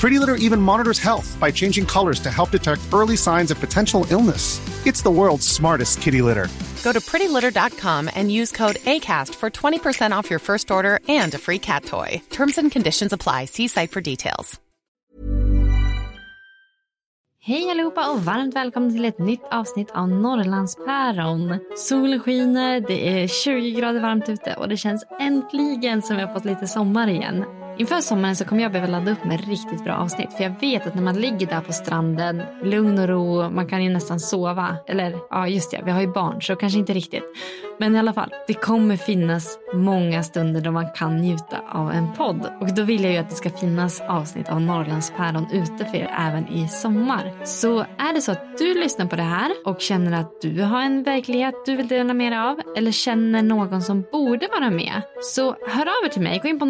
Pretty Litter even monitors health by changing colors to help detect early signs of potential illness. It's the world's smartest kitty litter. Go to prettylitter.com and use code ACAST for 20% off your first order and a free cat toy. Terms and conditions apply. See site for details. Hej allihopa och varmt välkomna till ett nytt avsnitt av Norrlandspäron. Solen skiner, det är 20 grader varmt ute och det känns äntligen som vi har fått lite sommar igen. Inför sommaren så kommer jag behöva ladda upp med riktigt bra avsnitt. För jag vet att när man ligger där på stranden, lugn och ro, man kan ju nästan sova. Eller ja, just det, vi har ju barn så kanske inte riktigt. Men i alla fall, det kommer finnas många stunder då man kan njuta av en podd. Och då vill jag ju att det ska finnas avsnitt av Norrlandspäron ute för er även i sommar. Så är det så att du lyssnar på det här och känner att du har en verklighet du vill dela med dig av eller känner någon som borde vara med. Så hör av er till mig, gå in på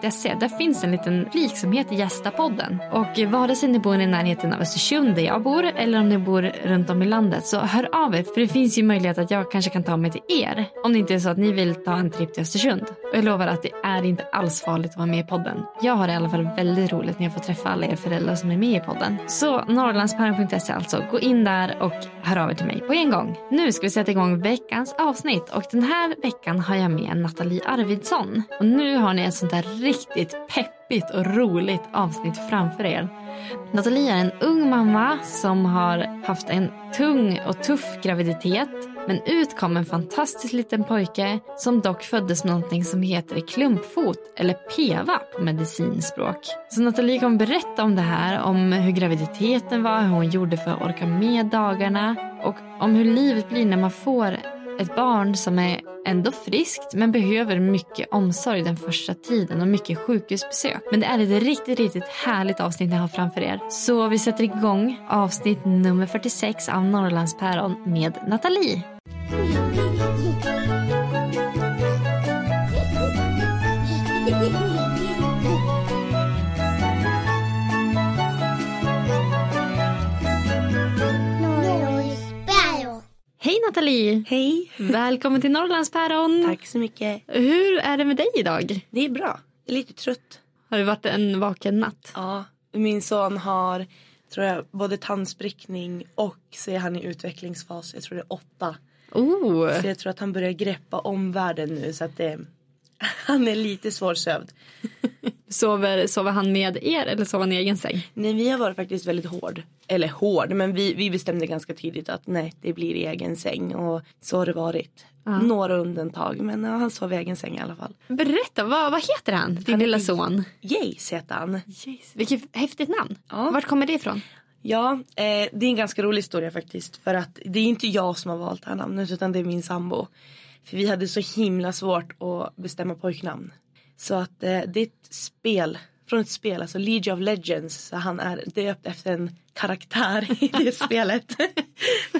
norrlandspäron.se. Där finns en liten flik som heter Gästapodden. Och vare sig ni bor i närheten av Östersund där jag bor eller om ni bor runt om i landet så hör av er för det finns ju möjlighet att jag kanske kan ta mig till er. Om det inte är så att ni vill ta en tripp till Östersund. Och jag lovar att det är inte alls farligt att vara med i podden. Jag har i alla fall väldigt roligt när jag får träffa alla er föräldrar som är med i podden. Så norrlandspäron.se alltså. Gå in där och hör av er till mig på en gång. Nu ska vi sätta igång veckans avsnitt och den här veckan har jag med Nathalie Arvidsson. Och nu har ni ett sånt där riktigt peppigt och roligt avsnitt framför er. Nathalie är en ung mamma som har haft en tung och tuff graviditet men ut kom en fantastisk liten pojke som dock föddes med någonting som heter klumpfot eller PEVA på medicinspråk. Så Nathalie kommer berätta om det här, om hur graviditeten var, hur hon gjorde för att orka med dagarna och om hur livet blir när man får ett barn som är ändå friskt men behöver mycket omsorg den första tiden och mycket sjukhusbesök. Men det är ett riktigt, riktigt härligt avsnitt ni har framför er. Så vi sätter igång avsnitt nummer 46 av Norrlandspäron med Nathalie. Hej Nathalie! Hej! Välkommen till Norrlandspäron! Tack så mycket. Hur är det med dig idag? Det är bra. Jag är lite trött. Har det varit en vaken natt? Ja, min son har tror jag både tandsprickning och så är han i utvecklingsfas. Jag tror det är åtta. Oh. Så jag tror att han börjar greppa omvärlden nu så att det, han är lite svårsövd. Sover, sover han med er eller sover han i egen säng? Nej vi har varit faktiskt väldigt hård. Eller hård men vi, vi bestämde ganska tidigt att nej det blir i egen säng och så har det varit. Några undantag men ja, han sov i egen säng i alla fall. Berätta, vad, vad heter han, din Han lilla son? Jace heter han. Vilket häftigt namn. Ja. Vart kommer det ifrån? Ja, eh, det är en ganska rolig historia faktiskt. För att det är inte jag som har valt det här namnet utan det är min sambo. För vi hade så himla svårt att bestämma pojknamn. Så att eh, det är ett spel, från ett spel, alltså League of Legends. Så han är döpt efter en karaktär i det spelet.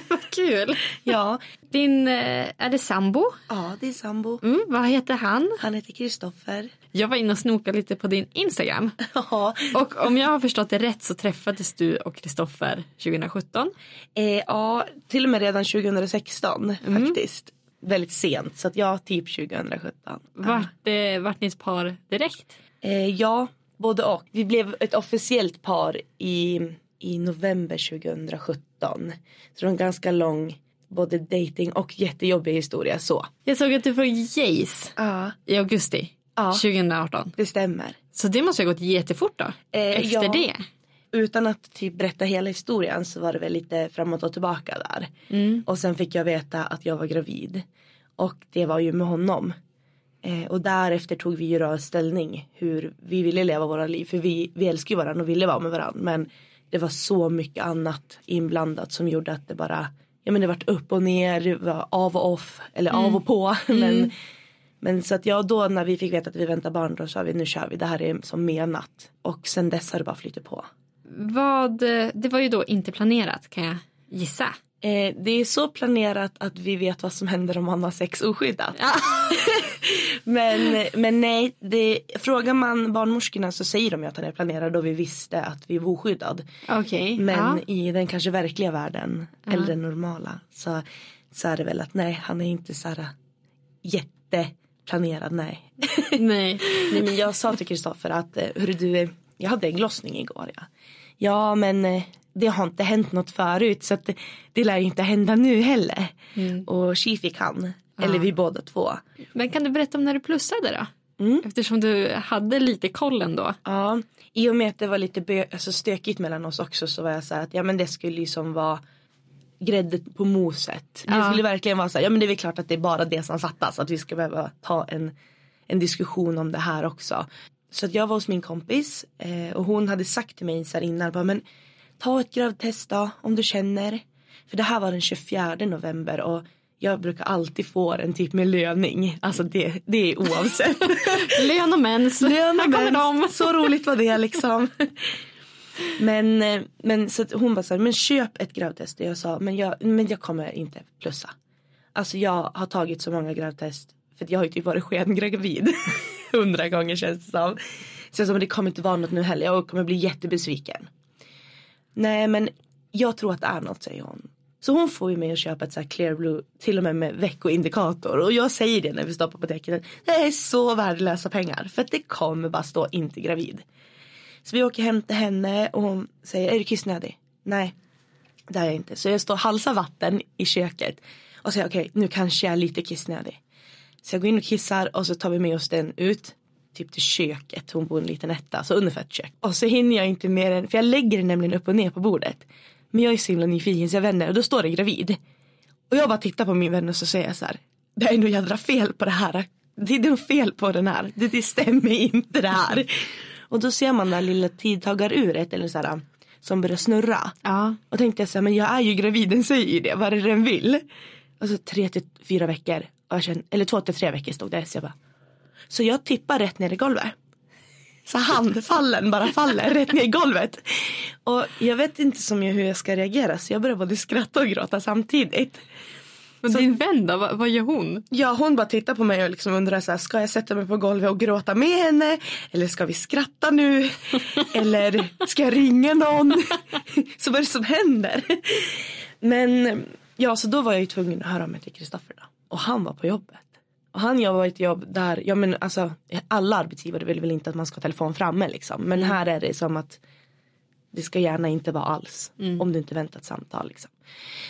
Vad kul. ja, Din, eh, är det sambo? ja, det är sambo. Mm, vad heter han? Han heter Kristoffer. Jag var inne och snokade lite på din Instagram. Ja, Och om jag har förstått det rätt så träffades du och Kristoffer 2017. eh, ja, till och med redan 2016 faktiskt. Väldigt sent, så att ja, typ 2017. Vart, eh, vart ni ett par direkt? Eh, ja, både och. Vi blev ett officiellt par i, i november 2017. Så det var en ganska lång både dating och jättejobbig historia så. Jag såg att du får Jace Ja, i augusti Ja. 2018. det stämmer. Så det måste ha gått jättefort då? Eh, Efter ja. det? Utan att typ berätta hela historien så var det väl lite framåt och tillbaka där. Och sen fick jag veta att jag var gravid. Och det var ju med honom. Eh, och därefter tog vi ju då ställning hur vi ville leva våra liv. För vi, vi älskar ju varandra och ville vara med varandra. Men det var så mycket annat inblandat som gjorde att det bara, ja men det vart upp och ner, det var av och off, eller av och på. Men, men så att ja, då när vi fick veta att vi väntar barn då sa vi nu kör vi, det här är som menat. Och sen dess har det bara flyttat på. Vad, det var ju då inte planerat kan jag gissa. Eh, det är så planerat att vi vet vad som händer om man har sex oskyddat. men, men nej, det, frågar man barnmorskorna så säger de att han är planerad och vi visste att vi var oskyddad. Okej. Men ja. i den kanske verkliga världen, eller den normala, så, så är det väl att nej, han är inte så här jätteplanerad, nej. Nej. nej men jag sa till Kristoffer att, eh, hörru du, jag hade en glossning igår ja. Ja men eh, det har inte hänt något förut så det, det lär ju inte hända nu heller. Och tji fick han, eller vi båda två. Men kan du berätta om när du plussade då? Mm. Eftersom du hade lite koll ändå. Ja, i och med att det var lite bö- alltså stökigt mellan oss också så var jag så här att ja men det skulle ju som vara grädde på moset. Det Ja. skulle verkligen vara så här, ja men det är väl klart att det är bara det som fattas att vi ska behöva ta en, en diskussion om det här också. Så att jag var hos min kompis eh, och hon hade sagt till mig så här innan bara, men ta ett gravtest då om du känner. För det här var den 24 november och jag brukar alltid få en typ med löning. Alltså det, det är oavsett. Lön och mens. Lön Här och kommer mens. de. Så roligt var det liksom. Men, eh, men så hon bara så här, men köp ett gravtest. Och jag sa, men jag, men jag kommer inte plussa. Alltså jag har tagit så många gravtest. För jag har ju typ varit skengravid. Hundra gånger känns det som. Så jag sa, men det kommer inte vara något nu heller. Jag kommer bli jättebesviken. Nej men jag tror att det är något säger hon. Så hon får ju mig att köpa ett så här clear blue till och med med veckoindikator. Och jag säger det när vi står på apoteket. Det är så värdelösa pengar. För att det kommer bara stå inte gravid. Så vi åker hem till henne och hon säger är du kissnödig? Nej det är jag inte. Så jag står och halsar vatten i köket. Och säger okej nu kanske jag är lite kissnödig. Så jag går in och kissar och så tar vi med oss den ut. Typ till köket. Hon bor i en liten etta. Så ungefär ett kök. Och så hinner jag inte mer än. För jag lägger den nämligen upp och ner på bordet. Men jag är så himla nyfiken så jag vänder och då står det gravid. Och jag bara tittar på min vän och så säger jag så här. Det är nog jädra fel på det här. Det är nog fel på den här. Det, det stämmer inte det här. Och då ser man det här lilla tidtagaruret eller så här. Som börjar snurra. Ja. Och tänkte jag så här, men jag är ju gravid, den säger ju det, vad är det den vill? Och så tre till fyra veckor, jag kände, eller två till tre veckor stod det. Så jag bara, så jag tippar rätt ner i golvet. Så handfallen bara faller rätt ner i golvet. Och jag vet inte som jag hur jag ska reagera så jag börjar både skratta och gråta samtidigt. Men din vän då, vad, vad gör hon? Ja hon bara tittar på mig och liksom undrar så här, ska jag sätta mig på golvet och gråta med henne? Eller ska vi skratta nu? Eller ska jag ringa någon? Så vad är det som händer? Men ja, så då var jag ju tvungen att höra av mig till Kristoffer. Och han var på jobbet. Och han jobbar ett jobb där, ja men alltså alla arbetsgivare vill väl inte att man ska ha telefon framme liksom. Men här är det som att det ska gärna inte vara alls. Om du inte väntar ett samtal liksom.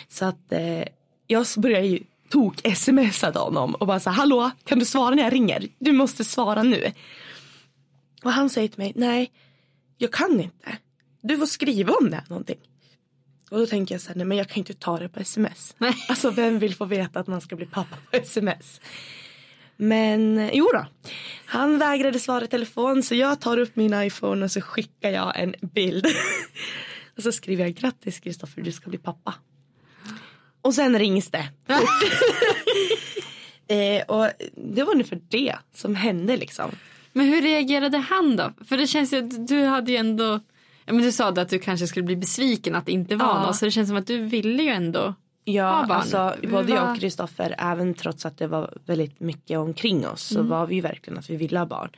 Så att eh, jag började ju tok smsade honom och bara så här, hallå kan du svara när jag ringer? Du måste svara nu. Och han säger till mig, nej jag kan inte. Du får skriva om det här någonting. Och då tänker jag så här, nej men jag kan inte ta det på sms. Nej. Alltså vem vill få veta att man ska bli pappa på sms? Men eh, jo då. Han vägrade svara i telefon så jag tar upp min iPhone och så skickar jag en bild. och så skriver jag grattis Kristoffer du ska bli pappa. Och sen rings det. eh, och det var ungefär det som hände liksom. Men hur reagerade han då? För det känns ju att du hade ju ändå, men du sa att du kanske skulle bli besviken att det inte var Ja. något. Så det känns som att du ville ju ändå. Ja, Ha barn. alltså både jag och Kristoffer, även trots att det var väldigt mycket omkring oss så var vi ju verkligen att vi ville ha barn.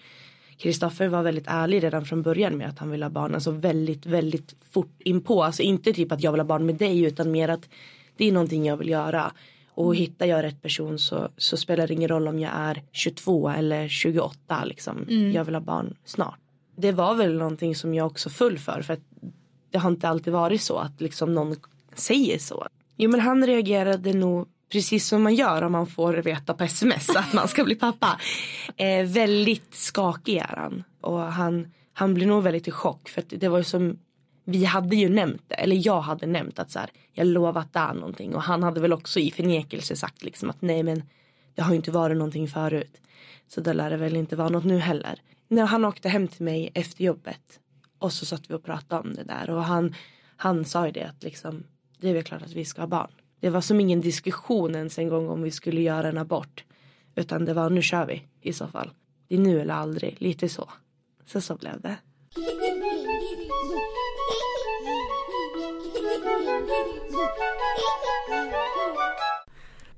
Kristoffer var väldigt ärlig redan från början med att han ville ha barn, alltså väldigt, väldigt fort inpå. Alltså inte typ att jag vill ha barn med dig utan mer att det är någonting jag vill göra. Och hittar jag rätt person så, så spelar det ingen roll om jag är 22 eller 28 liksom. Jag vill ha barn snart. Det var väl någonting som jag också föll för för att det har inte alltid varit så att liksom någon säger så. Jo men han reagerade nog precis som man gör om man får veta på sms att man ska bli pappa. Eh, väldigt skakig är han. Och han, han blev nog väldigt i chock för att det var ju som vi hade ju nämnt det, eller jag hade nämnt att så här, jag lovat att det är någonting och han hade väl också i förnekelse sagt liksom att nej men Det har ju inte varit någonting förut. Så det lär det väl inte vara något nu heller. När han åkte hem till mig efter jobbet och så satt vi och pratade om det där och han, han sa ju det att liksom det är väl klart att vi ska ha barn. Det var som ingen diskussion ens en gång om vi skulle göra en abort. Utan det var nu kör vi i så fall. Det är nu eller aldrig, lite så. Så så blev det.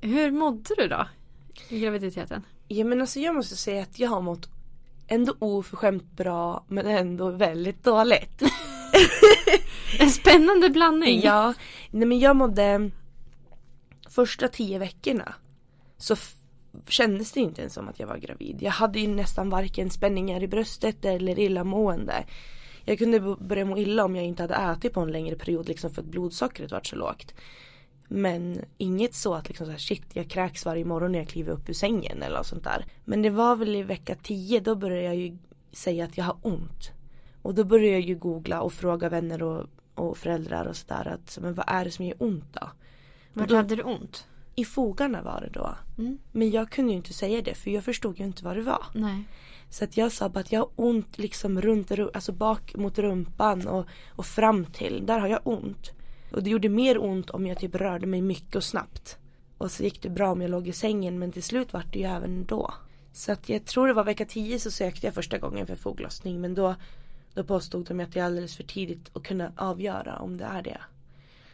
Hur mådde du då? I graviditeten? Ja men alltså jag måste säga att jag har mått ändå oförskämt bra men ändå väldigt dåligt. En spännande blandning. Ja, nej men jag mådde första tio veckorna så kändes det inte ens som att jag var gravid. Jag hade ju nästan varken spänningar i bröstet eller illamående. Jag kunde börja må illa om jag inte hade ätit på en längre period liksom för att blodsockret var så lågt. Men inget så att liksom så här, shit jag kräks varje morgon när jag kliver upp ur sängen eller något sånt där. Men det var väl i vecka 10 då började jag ju säga att jag har ont. Och då började jag ju googla och fråga vänner och, och föräldrar och sådär att men vad är det som gör ont då? Vart då- hade du ont? I fogarna var det då. Mm. Men jag kunde ju inte säga det för jag förstod ju inte vad det var. Nej. Så att jag sa bara att jag har ont liksom runt, ru- alltså bak mot rumpan och, och fram till. Där har jag ont. Och det gjorde mer ont om jag typ rörde mig mycket och snabbt. Och så gick det bra om jag låg i sängen men till slut var det ju även då. Så att jag tror det var vecka 10 så sökte jag första gången för foglossning men då, då påstod de att det är alldeles för tidigt att kunna avgöra om det är det.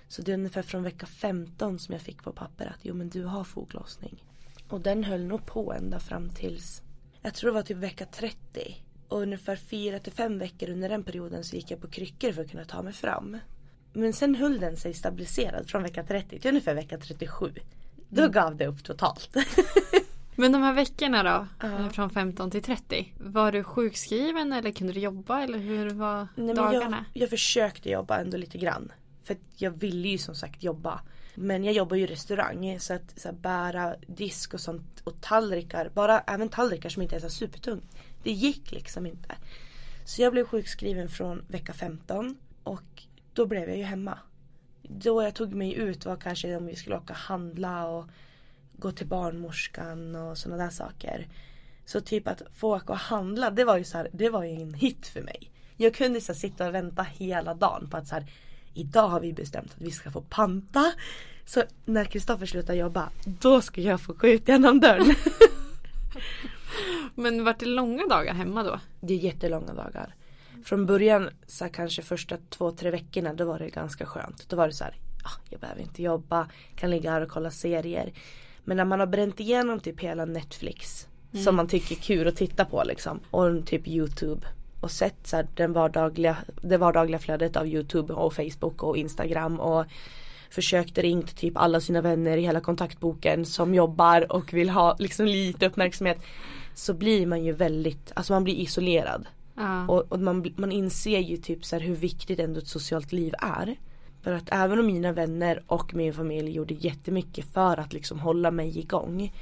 Så det är ungefär från vecka 15 som jag fick på papper att jo men du har foglossning. Och den höll nog på ända fram tills jag tror det var typ vecka 30. Och ungefär 4 till 5 veckor under den perioden så gick jag på kryckor för att kunna ta mig fram. Men sen höll den sig stabiliserad från vecka 30 till ungefär vecka 37. Då gav det upp totalt. Men de här veckorna då? Eh, Från 15 till 30. Var du sjukskriven eller kunde du jobba eller hur var Nej, dagarna? jag, jag försökte jobba ändå lite grann. För jag ville ju som sagt jobba. Men jag jobbar ju i restaurang så att så här, bära disk och sånt och tallrikar, bara även tallrikar som inte är så här supertung. Det gick liksom inte. Så jag blev sjukskriven från vecka 15 och då blev jag ju hemma. Då jag tog mig ut var kanske om vi skulle åka handla och gå till barnmorskan och sådana där saker. Så typ att få åka och handla det var ju så här, det var ju en hit för mig. Jag kunde så sitta och vänta hela dagen på att så här, idag har vi bestämt att vi ska få panta. Så när Kristoffer slutar jobba, då ska jag få gå ut genom dörren. Men vart det långa dagar hemma då? Det är jättelånga dagar. Från början, så här, kanske första två, tre veckorna, då var det ganska skönt. Då var det så här, ah, jag behöver inte jobba, kan ligga här och kolla serier. Men när man har bränt igenom typ hela Netflix, som man tycker är kul att titta på liksom, och typ YouTube. Och sett så här, den vardagliga, det vardagliga flödet av YouTube och Facebook och Instagram och försökt ringt typ alla sina vänner i hela kontaktboken som jobbar och vill ha liksom lite uppmärksamhet. Så blir man ju väldigt, alltså man blir isolerad. Ja. Och, och man, man inser ju typ så här hur viktigt ändå ett socialt liv är. För att även om mina vänner och min familj gjorde jättemycket för att liksom hålla mig igång.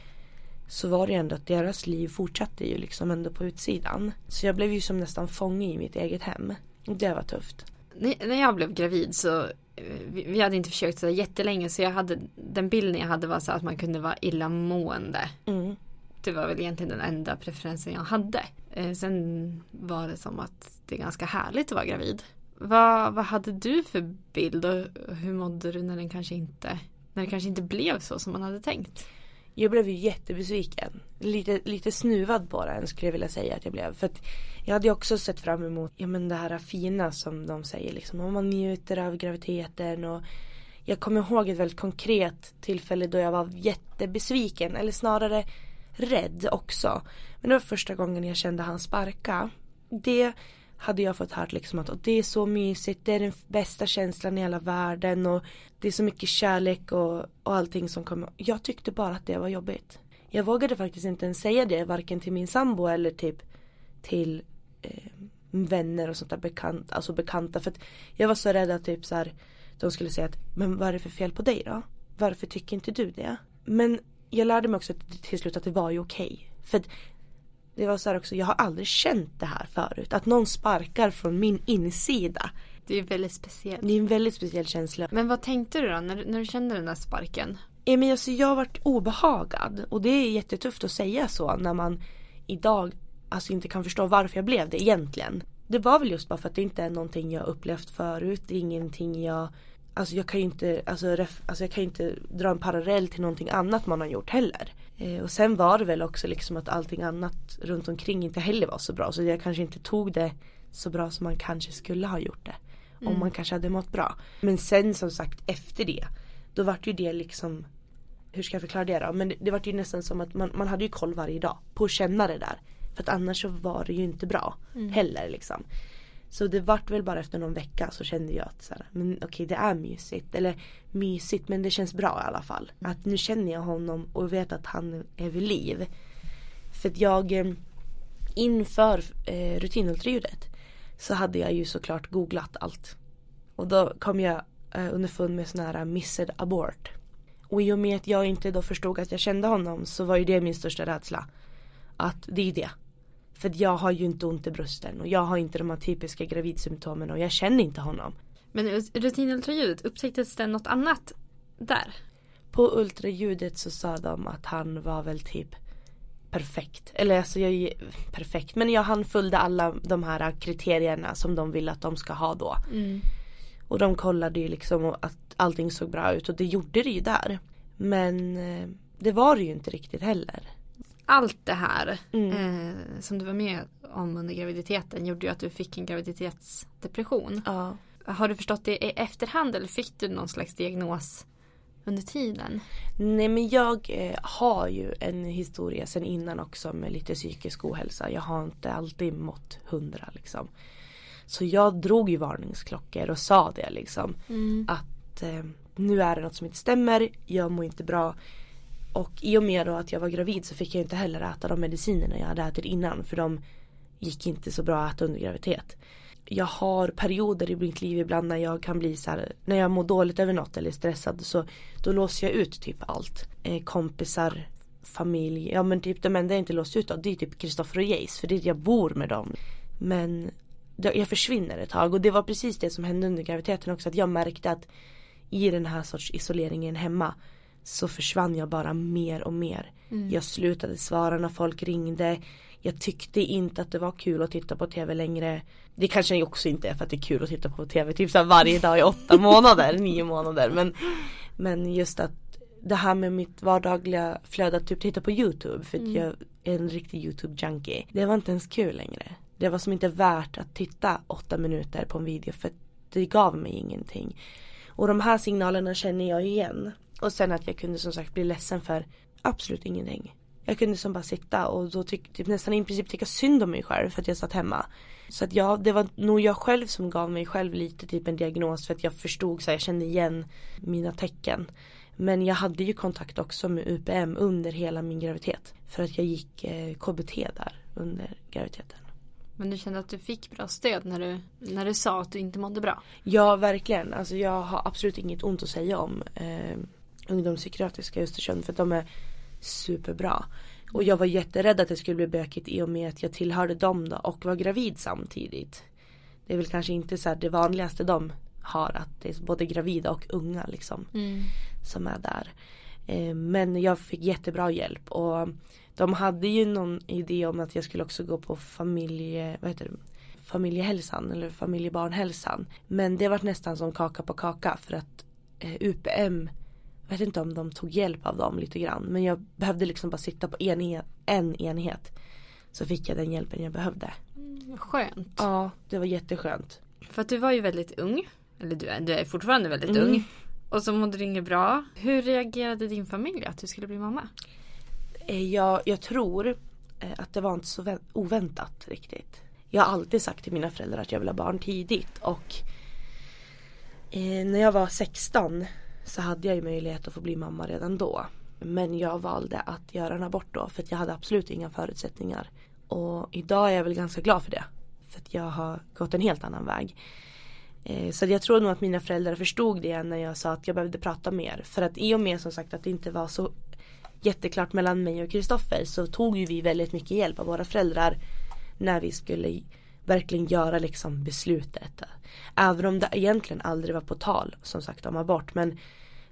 Så var det ändå att deras liv fortsatte ju liksom ändå på utsidan. Så jag blev ju som nästan fånge i mitt eget hem. Och det var tufft. När jag blev gravid så eh, vi, hade inte försökt så jättelänge så jag hade den bilden jag hade var så att man kunde vara illamående. Mm. Det var väl egentligen den enda preferensen jag hade. Eh, sen var det som att det är ganska härligt att vara gravid. Vad, vad hade du för bild och hur mådde du när den kanske inte när det kanske inte blev så som man hade tänkt? Jag blev ju jättebesviken. Lite, lite snuvad på den skulle jag vilja säga att jag blev. För att jag hade ju också sett fram emot ja, men det här fina som de säger. Liksom, om man njuter av graviditeten. Och jag kommer ihåg ett väldigt konkret tillfälle då jag var jättebesviken. Eller snarare rädd också. Men det var första gången jag kände han sparka. Det hade jag fått hört liksom att det är så mysigt, det är den bästa känslan i hela världen och det är så mycket kärlek och, och allting som kommer. Jag tyckte bara att det var jobbigt. Jag vågade faktiskt inte ens säga det varken till min sambo eller typ till eh, vänner och sånt där bekant, alltså bekanta för att jag var så rädd att typ så här, de skulle säga att men vad är det för fel på dig då? Varför tycker inte du det? Men jag lärde mig också till slut att det var ju okej. För att det var så här också, jag har aldrig känt det här förut. Att någon sparkar från min insida. Det är väldigt speciellt. Det är en väldigt speciell känsla. Men vad tänkte du då när, du- när du kände den där sparken? Ja, men alltså, jag har varit obehagad och det är jättetufft att säga så när man idag alltså inte kan förstå varför jag blev det egentligen. Det var väl just bara för att det inte är någonting jag upplevt förut. Det är ingenting jag Alltså jag kan ju inte, alltså, ref, alltså jag kan inte dra en parallell till någonting annat man har gjort heller. Eh, och sen var det väl också liksom att allting annat runt omkring inte heller var så bra. Så jag kanske inte tog det så bra som man kanske skulle ha gjort det. Mm. Om man kanske hade mått bra. Men sen som sagt efter det. Då vart ju det liksom Hur ska jag förklara det då? Men det, det vart ju nästan som att man, man hade ju koll varje dag. På att känna det där. För att annars så var det ju inte bra. Mm. Heller liksom. Så det vart väl bara efter någon vecka så kände jag att så här, men okej okay, det är mysigt. Eller mysigt men det känns bra i alla fall. Att nu känner jag honom och vet att han är vid liv. För att jag eh, inför eh, rutinultraljudet så hade jag ju såklart googlat allt. Och då kom jag eh, underfund med sån här missed abort. Och i och med att jag inte då förstod att jag kände honom så var ju det min största rädsla. Att det är det. För jag har ju inte ont i brösten och jag har inte de här typiska gravidsymptomen och jag känner inte honom. Men rutinultraljudet, upptäcktes det något annat där? På ultraljudet så sa de att han var väl typ perfekt. Eller alltså jag perfekt men jag han följde alla de här kriterierna som de vill att de ska ha då. Mm. Och de kollade ju liksom att allting såg bra ut och det gjorde det ju där. Men eh, det var det ju inte riktigt heller allt det här mm. eh, som du var med om under graviditeten gjorde ju att du fick en graviditetsdepression. Ja. Har du förstått det i efterhand eller fick du någon slags diagnos under tiden? Nej men jag eh, har ju en historia sen innan också med lite psykisk ohälsa. Jag har inte alltid mått hundra liksom. Så jag drog ju varningsklockor och sa det liksom. Mm. Att eh, nu är det något som inte stämmer, jag mår inte bra. Och i och med då att jag var gravid så fick jag inte heller äta de medicinerna jag hade ätit innan för de gick inte så bra att äta under graviditet. Jag har perioder i mitt liv ibland när jag kan bli så här, när jag mår dåligt över något eller är stressad så då låser jag ut typ allt. Eh, kompisar, familj, ja men typ de enda jag inte låst ut av det är typ Kristoffer och Jace för det är jag bor med dem. Men jag försvinner ett tag och det var precis det som hände under graviditeten också att jag märkte att i den här sorts isoleringen hemma så försvann jag bara mer och mer. Mm. Jag slutade svara när folk ringde. Jag tyckte inte att det var kul att titta på tv längre. Det kanske också inte är för att det är kul att titta på tv typ så varje dag i åtta månader, nio månader. Men, men just att det här med mitt vardagliga flöde att typ titta på YouTube för mm. jag är en riktig YouTube junkie. Det var inte ens kul längre. Det var som inte värt att titta åtta minuter på en video för det gav mig ingenting. Och de här signalerna känner jag igen. Och sen att jag kunde som sagt bli ledsen för absolut ingenting. Jag kunde som bara sitta och då tyck, typ nästan i princip tycka synd om mig själv för att jag satt hemma. Så att ja, det var nog jag själv som gav mig själv lite typ en diagnos för att jag förstod så här, jag kände igen mina tecken. Men jag hade ju kontakt också med UPM under hela min graviditet. För att jag gick eh, KBT där under graviditeten. Men du kände att du fick bra stöd när du, när du sa att du inte mådde bra? Ja, verkligen. Alltså jag har absolut inget ont att säga om. Eh, ungdomspsykiatriska i Östersund för att de är superbra. Och jag var jätterädd att det skulle bli bökigt i och med att jag tillhörde dem då och var gravid samtidigt. Det är väl kanske inte så det vanligaste de har att det är både gravida och unga liksom mm. som är där. Eh, men jag fick jättebra hjälp och de hade ju någon idé om att jag skulle också gå på familje, vad heter det, familjehälsan eller familjebarnhälsan. Men det var nästan som kaka på kaka för att eh, UPM vet inte om de tog hjälp av dem lite grann. Men jag behövde liksom bara sitta på enhet, en enhet. Så fick jag den hjälpen jag behövde. Mm, skönt. Ja, det var jätteskönt. För att du var ju väldigt ung. Eller du är, du är fortfarande väldigt mm. ung. Och så mådde du inget bra. Hur reagerade din familj att du skulle bli mamma? Eh, jag, jag tror eh, att det var inte så oväntat riktigt. Jag har alltid sagt till mina föräldrar att jag vill ha barn tidigt. Och eh, när jag var 16 så hade jag ju möjlighet att få bli mamma redan då. Men jag valde att göra en abort då för att jag hade absolut inga förutsättningar. Och idag är jag väl ganska glad för det. För att jag har gått en helt annan väg. Eh, så jag tror nog att mina föräldrar förstod det när jag sa att jag behövde prata mer. För att i och med som sagt att det inte var så jätteklart mellan mig och Kristoffer så tog ju vi väldigt mycket hjälp av våra föräldrar när vi skulle verkligen göra liksom beslutet. Även om det egentligen aldrig var på tal som sagt om abort men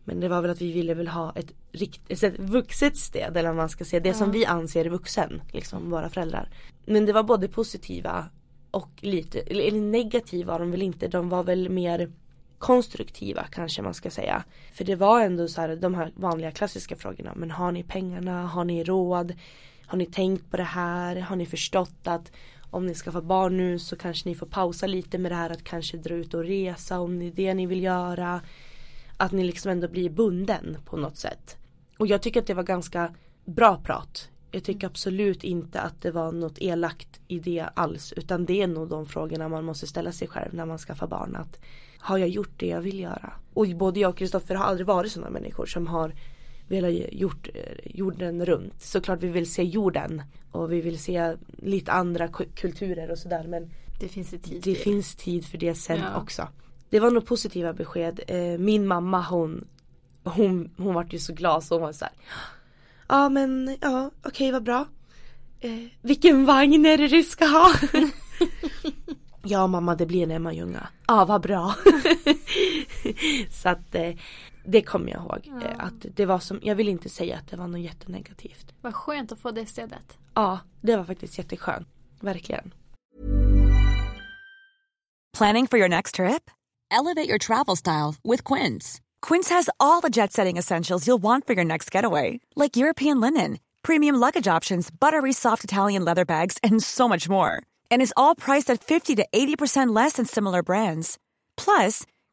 Men det var väl att vi ville väl ha ett, rikt, ett vuxet stöd eller vad man ska säga. Det som vi anser är vuxen, liksom våra föräldrar. Men det var både positiva och lite, eller negativa var de väl inte. De var väl mer konstruktiva kanske man ska säga. För det var ändå så här de här vanliga klassiska frågorna. Men har ni pengarna? Har ni råd? Har ni tänkt på det här? Har ni förstått att om ni ska få barn nu så kanske ni får pausa lite med det här att kanske dra ut och resa om det är det ni vill göra. Att ni liksom ändå blir bunden på något sätt. Och jag tycker att det var ganska bra prat. Jag tycker absolut inte att det var något elakt i det alls. Utan det är nog de frågorna man måste ställa sig själv när man skaffar barn. Att har jag gjort det jag vill göra? Och både jag och Kristoffer har aldrig varit sådana människor som har velat gjort jorden runt. Såklart vi vill se jorden och vi vill se lite andra kulturer och sådär men Det finns det tid det till. finns tid för det sen Ja. också. Det var nog positiva besked. Eh, Min mamma hon Hon, hon vart ju så glad så hon var så här. Ja men ja okej vad bra. Eh, vilken vagn är det du ska ha? ja mamma det blir en Emma Ljunga. Ja vad bra. så att eh, det kommer jag ihåg. Eh, att det var som, jag vill inte säga att det var något jättenegativt. Vad skönt att få det stödet. Ja det var faktiskt jätteskönt. Verkligen. Planning for your next trip? Elevate your travel style with Quince. Quince has all the jet setting essentials you'll want for your next getaway, like European linen, premium luggage options, buttery soft Italian leather bags, and so much more. And is all priced at 50 to 80% less than similar brands. Plus,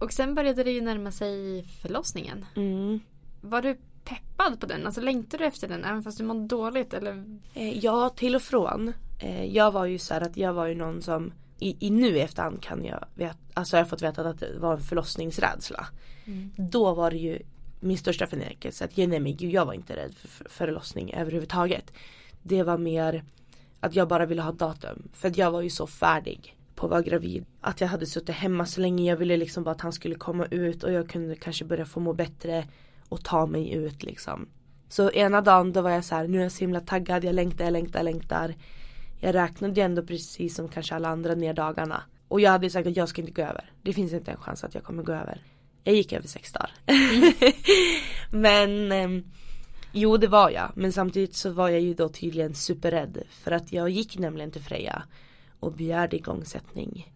Och sen började det ju närma sig förlossningen. Mm. Var du peppad på den? Alltså längtade du efter den även fast du mådde dåligt? Eller? Eh, ja, till och från. Eh, jag var ju så här att jag var ju någon som i, i nu i efterhand kan jag veta, alltså jag har fått veta att det var en förlossningsrädsla. Då var det ju min största förnekelse att nej men gud jag var inte rädd för förlossning överhuvudtaget. Det var mer att jag bara ville ha datum. För att jag var ju så färdig på att vara gravid. Att jag hade suttit hemma så länge. Jag ville liksom bara att han skulle komma ut och jag kunde kanske börja få må bättre och ta mig ut liksom. Så ena dagen då var jag så här, nu är jag så himla taggad, jag längtar, jag längtar, jag längtar. Jag räknade ju ändå precis som kanske alla andra ner dagarna. Och jag hade sagt att jag ska inte gå över. Det finns inte en chans att jag kommer gå över. Jag gick över sex dagar. Men ehm, Jo det var jag. Men samtidigt så var jag ju då tydligen superrädd. För att jag gick nämligen till Freja. Och begärde igångsättning.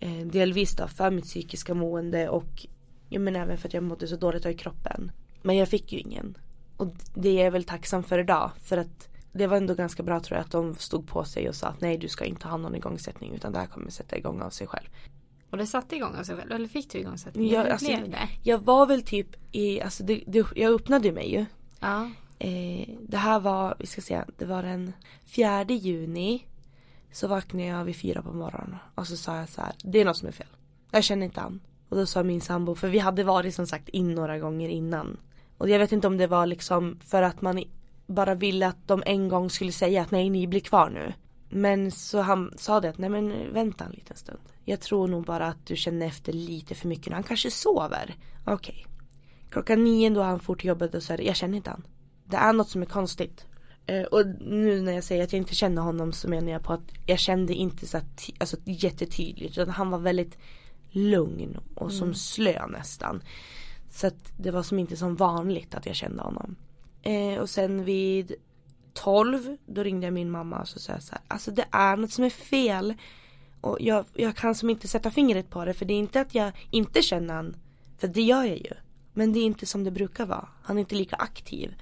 Eh, delvis då för mitt psykiska mående och ja, men även för att jag mådde så dåligt i kroppen. Men jag fick ju ingen. Och det är jag väl tacksam för idag. För att det var ändå ganska bra tror jag att de stod på sig och sa att nej du ska inte ha någon igångsättning utan det här kommer sätta igång av sig själv. Och det satte igång av sig själv? Eller fick du igångsättning? Jag, alltså, det? jag var väl typ i, alltså det, det, jag öppnade mig ju. Ja. Eh, det här var, vi ska se, det var den 4 juni. Så vaknade jag vid fyra på morgonen och så sa jag så här, det är något som är fel. Jag känner inte han. Och då sa min sambo, för vi hade varit som sagt in några gånger innan. Och jag vet inte om det var liksom för att man bara ville att de en gång skulle säga att nej ni blir kvar nu. Men så han sa det att nej men vänta en liten stund. Jag tror nog bara att du känner efter lite för mycket nu. Han kanske sover. Okej. Klockan nio då han for till jobbet och sa jag känner inte han. det är något som är konstigt. Eh, och nu när jag säger att jag inte känner honom så menar jag på att jag kände inte så att, alltså, jättetydligt utan han var väldigt lugn och som slö nästan. Så att det var som inte som vanligt att jag kände honom. Eh, och sen vid 12 då ringde jag min mamma och så sa jag så här, alltså det är något som är fel. Och jag, jag kan som inte sätta fingret på det för det är inte att jag inte känner han, för det gör jag ju. Men det är inte som det brukar vara. Han är inte lika aktiv.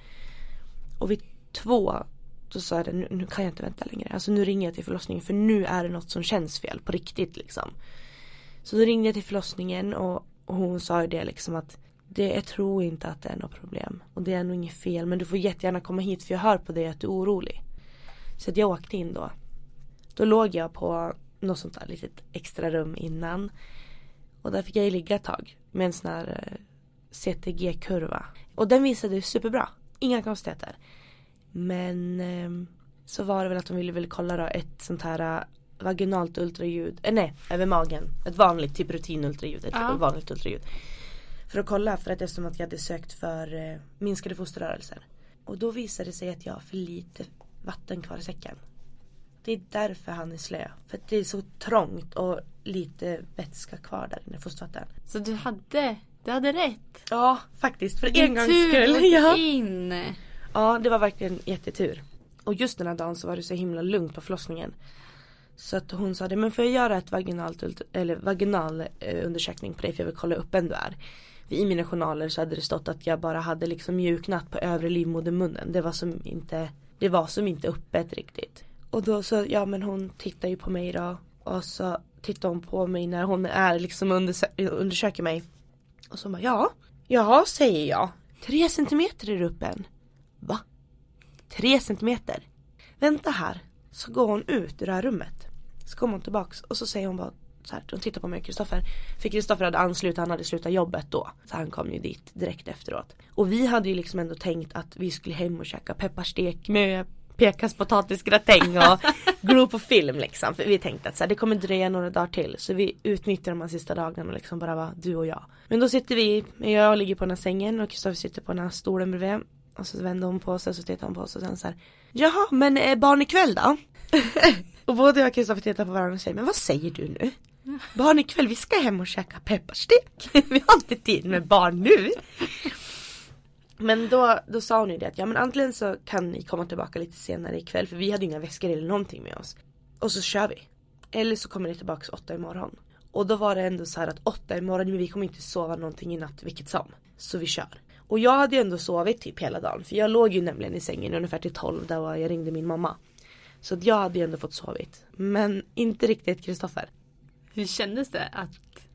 Och vid två då sa jag det, nu, nu kan jag inte vänta längre. Alltså nu ringer jag till förlossningen för nu är det något som känns fel på riktigt liksom. Så då ringde jag till förlossningen och, och hon sa ju det liksom att det, jag tror inte att det är något problem. Och det är nog inget fel men du får jättegärna komma hit för jag hör på dig att du är orolig. Så att jag åkte in då. Då låg jag på något sånt där litet extra rum innan. Och där fick jag ju ligga ett tag med en sån här eh, CTG-kurva. Och den visade superbra. Inga konstigheter. Men eh, så var det väl att de ville väl kolla då ett sånt här eh, vaginalt ultraljud. Eh, nej, över magen. Ett vanligt typ rutinultraljud. Ett Ja. vanligt ultraljud. För att kolla för att eftersom att jag hade sökt för eh, minskade fosterrörelser. Och då visade det sig att jag har för lite vatten kvar i säcken. Det är därför han är slö. För att det är så trångt och lite vätska kvar där inne, fostervatten. Så du hade, du hade rätt. Ja, faktiskt. För en Din gångs tur skull. åkte Ja. in ja, det var verkligen jättetur. Och just den här dagen så var det så himla lugnt på förlossningen. Så att hon sa det, men får jag göra ett vaginalt eller vaginal eh, undersökning på dig för jag vill kolla upp vem du är. För I mina journaler så hade det stått att jag bara hade liksom mjuknat på övre livmodermunnen. Det var som inte, det var som inte öppet riktigt. Och då så, ja men hon tittar ju på mig då. Och så tittar hon på mig när hon är liksom undersö- undersöker mig. Och så bara, ja, ja säger jag. Tre centimeter är du öppen. Va? Tre centimeter? Vänta här. Så går hon ut ur det här rummet. Så kommer hon tillbaks och så säger hon bara så här, hon tittar på mig och Kristoffer. För Kristoffer hade anslutit, han hade slutat jobbet då. Så han kom ju dit direkt efteråt. Och vi hade ju liksom ändå tänkt att vi skulle hem och käka pepparstek med pekas potatisgratäng och glo på film liksom. För vi tänkte att så här, det kommer dröja några dagar till. Så vi utnyttjar de här sista dagarna och liksom bara vara du och jag. Men då sitter vi, jag ligger på den här sängen och Kristoffer sitter på den här stolen bredvid. Och så vänder hon på sig och så tittar hon på oss och sen så här. Jaha men eh, barn ikväll då? och både jag och Kristoffer tittar på varandra och säger men vad säger du nu? Barn ikväll, vi ska hem och käka pepparstek. vi har inte tid med barn nu. Men då, då sa hon ju det att ja men antingen så kan ni komma tillbaka lite senare ikväll för vi hade inga väskor eller någonting med oss. Och så kör vi. Eller så kommer ni tillbaka åtta imorgon. Och då var det ändå så här att åtta imorgon, men vi kommer inte sova någonting i natt vilket som. Så vi kör. Och jag hade ju ändå sovit typ hela dagen för jag låg ju nämligen i sängen ungefär till tolv där jag ringde min mamma. Så jag hade ju ändå fått sovit. Men inte riktigt Kristoffer. Hur kändes det att,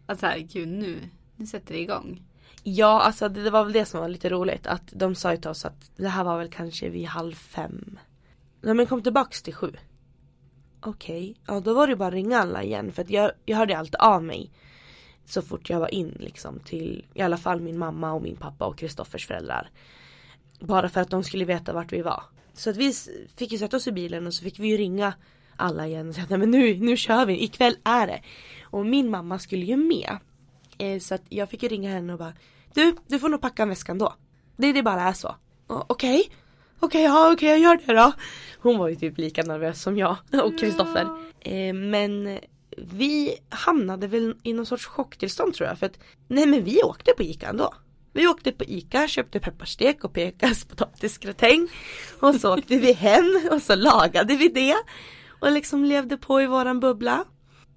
att så här, gud nu, nu sätter det igång? Ja, alltså det, det var väl det som var lite roligt. Att de sa ju till oss att det här var väl kanske vid halv fem. Nej men kom tillbaks till sju. Okej, ja då var det bara att ringa alla igen. För att jag, jag hörde alltid av mig. Så fort jag var in liksom till i alla fall min mamma och min pappa och Kristoffers föräldrar. Bara för att de skulle veta vart vi var. Så att vi fick ju sätta oss i bilen och så fick vi ju ringa alla igen och säga nej men nu, nu kör vi, ikväll är det. Och min mamma skulle ju med. Eh, så att jag fick ju ringa henne och bara Du, du får nog packa väskan då. Det, det bara är så. "Ja, Okej. Okej, ja okej jag gör det då. Hon var ju typ lika nervös som jag och Kristoffer. Eh, men vi hamnade väl i någon sorts chocktillstånd tror jag. För att nej men vi åkte på Ica ändå. Vi åkte på Ica, köpte pepparstek och Pekas potatisgratäng. Och så åkte vi hem och så lagade vi det. Och liksom levde på i våran bubbla.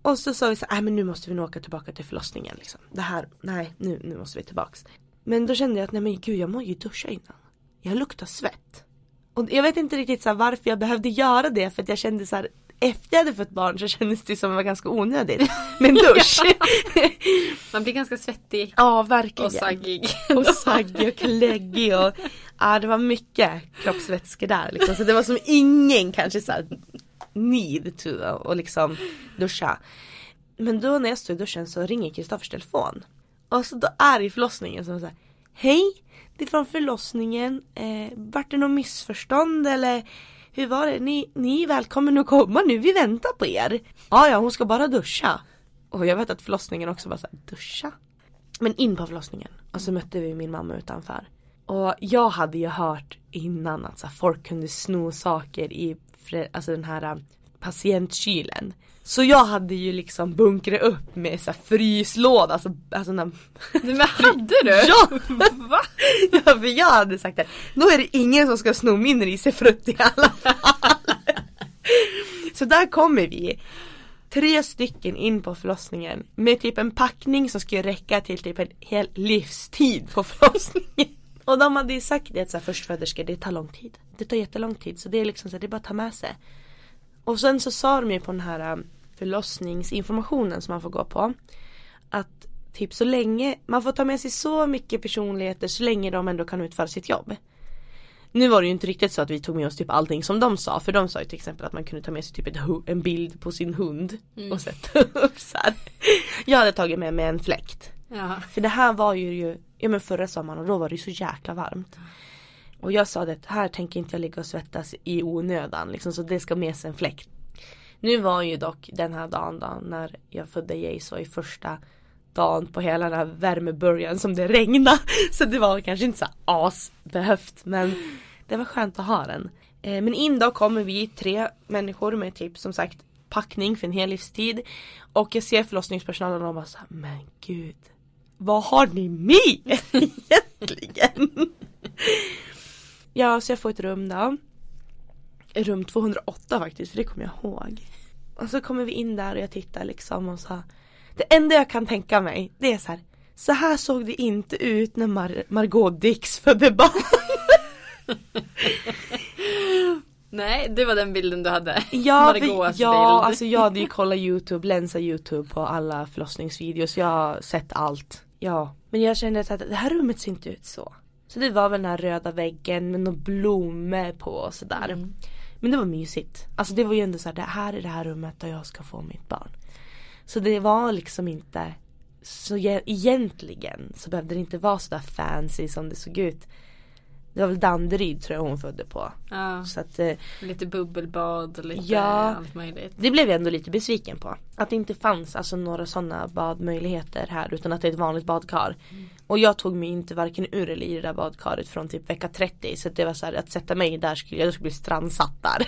Och så sa vi så "Nej, äh, men nu måste vi nog åka tillbaka till förlossningen liksom. Det här, nej nu, nu måste vi tillbaks. Men då kände jag att nej men gud jag må ju duscha innan. Jag luktar svett. Och jag vet inte riktigt så här, varför jag behövde göra det för att jag kände så här efter jag hade fått barn så kändes det som att det var ganska onödigt med en dusch. Man blir ganska svettig ja verkligen. och saggig. Och saggig och kläggig och ja det var mycket kroppsvätskor där liksom. Så det var som ingen kanske så här need to och liksom duscha. Men då när jag stod i duschen så ringer Kristoffers telefon. Och så då är det i förlossningen som säger Hej, det är från förlossningen. Eh, vart det något missförstånd eller hur var det? Ni, ni är välkommen att komma nu, vi väntar på er. Ja, ja, hon ska bara duscha. Och jag vet att förlossningen också var såhär, duscha? Men in på förlossningen och så mötte vi min mamma utanför. Och jag hade ju hört innan att så här, folk kunde sno saker i alltså den här patientkylen. Så jag hade ju liksom bunkrat upp med så här fryslåda, alltså, alltså när... Men hade du? Ja! Va? ja för jag hade sagt det, då är det ingen som ska sno min risifrutt i alla fall. så där kommer vi. Tre stycken in på förlossningen med typ en packning som skulle räcka till typ en hel livstid på förlossningen. Och de hade ju sagt det att så här, förstföderskor, det tar lång tid. Det tar jättelång tid så det är liksom så här, det är bara att ta med sig. Och sen så sa de ju på den här um, förlossningsinformationen som man får gå på. Att typ så länge, man får ta med sig så mycket personligheter så länge de ändå kan utföra sitt jobb. Nu var det ju inte riktigt så att vi tog med oss typ allting som de sa för de sa ju till exempel att man kunde ta med sig typ ett, en bild på sin hund och sätta upp så här. Jag hade tagit med mig en fläkt. Ja. För det här var ju, ju ja men förra sommaren och då var det ju så jäkla varmt. Och jag sa det, här tänker inte jag ligga och svettas i onödan liksom, så det ska med sig en fläkt. Nu var ju dock den här dagen då när jag födde Jace var ju första dagen på hela den här värmebörjan som det regnade. Så det var kanske inte så asbehövt men det var skönt att ha den. Eh, men in då kommer vi tre människor med typ som sagt packning för en hel livstid. Och jag ser förlossningspersonalen och de bara såhär men gud. Vad har ni med egentligen? Ja så jag får ett rum då. Rum 208 faktiskt för det kommer jag ihåg. Och så kommer vi in där och jag tittar liksom och så Det enda jag kan tänka mig det är så här Så här såg det inte ut när Mar- Margot Dix födde barn. Nej, det var den bilden du hade. Ja, för, ja bild. alltså jag hade ju kollat youtube, länsa youtube på alla förlossningsvideos, jag har sett allt. Ja, men jag kände att det här rummet ser inte ut så. Så det var väl den här röda väggen med några blommor på och sådär. Mm. Men det var mysigt. Alltså det var ju ändå så här, det här är det här rummet där jag ska få mitt barn. Så det var liksom inte så ge- egentligen så behövde det inte vara så där fancy som det såg ut. Det var väl Danderyd tror jag hon födde på. Ja, Så att eh, lite bubbelbad och lite Ja. allt möjligt. det blev jag ändå lite besviken på. Att det inte fanns alltså några sådana badmöjligheter här utan att det är ett vanligt badkar. Och jag tog mig inte varken ur eller i det där badkaret från typ vecka 30 så det var så här att sätta mig där skulle jag, skulle bli strandsatt där.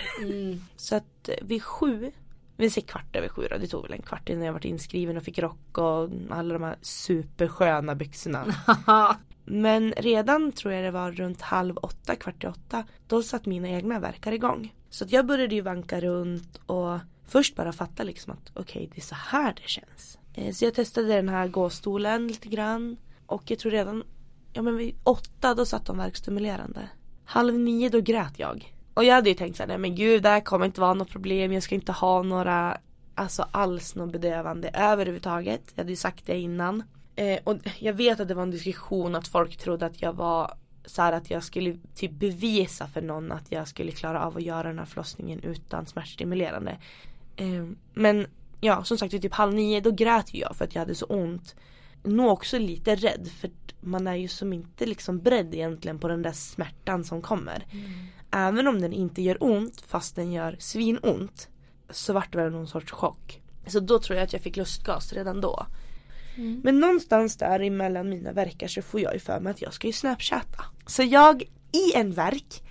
Så att eh, vid sju, vi säger kvart över sju då, det tog väl en kvart innan jag varit inskriven och fick rock och alla de här supersköna byxorna. Men redan tror jag det var runt halv åtta, kvart i åtta. Då satt mina egna verkar igång. Så att jag började ju vanka runt och först bara fatta liksom att okej det är så här det känns. Eh, så jag testade den här gåstolen lite grann. Och jag tror redan, ja men vid åtta då satt de verkstimulerande. Halv nio då grät jag. Och jag hade ju tänkt såhär, nej men gud det här kommer inte vara något problem. Jag ska inte ha några, alltså alls något bedövande överhuvudtaget. Jag hade ju sagt det innan. Eh, och jag vet att det var en diskussion att folk trodde att jag var så här att jag skulle typ bevisa för någon att jag skulle klara av att göra den här förlossningen utan smärtstimulerande. Eh, men ja, som sagt vid typ halv nio då grät jag för att jag hade så ont. Nog också lite rädd för man är ju som inte liksom beredd egentligen på den där smärtan som kommer. Även om den inte gör ont fast den gör svinont så vart det väl någon sorts chock. Så då tror jag att jag fick lustgas redan då. Mm. Men någonstans där emellan mina verkar så får jag ju för mig att jag ska ju snapchatta. Så jag i en verk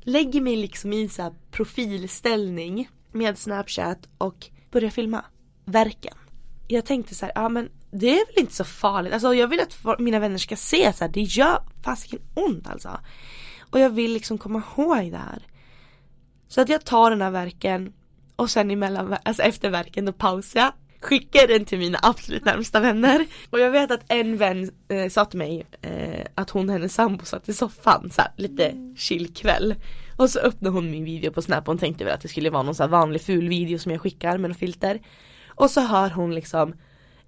lägger mig liksom i en så här profilställning med snapchat och börjar filma verken. Jag tänkte så här, ja men det är väl inte så farligt. Alltså jag vill att mina vänner ska se så här, det gör fasiken ont alltså. Och jag vill liksom komma ihåg det här. Så att jag tar den här verken och sen emellan, alltså efter verken då pausar jag skickade den till mina absolut närmsta vänner. Och jag vet att en vän eh, sa till mig eh, att hon och hennes sambo satt i soffan så här, lite chillkväll Och så öppnade hon min video på snap och hon tänkte väl att det skulle vara någon så här vanlig ful video som jag skickar med något filter. Och så hör hon liksom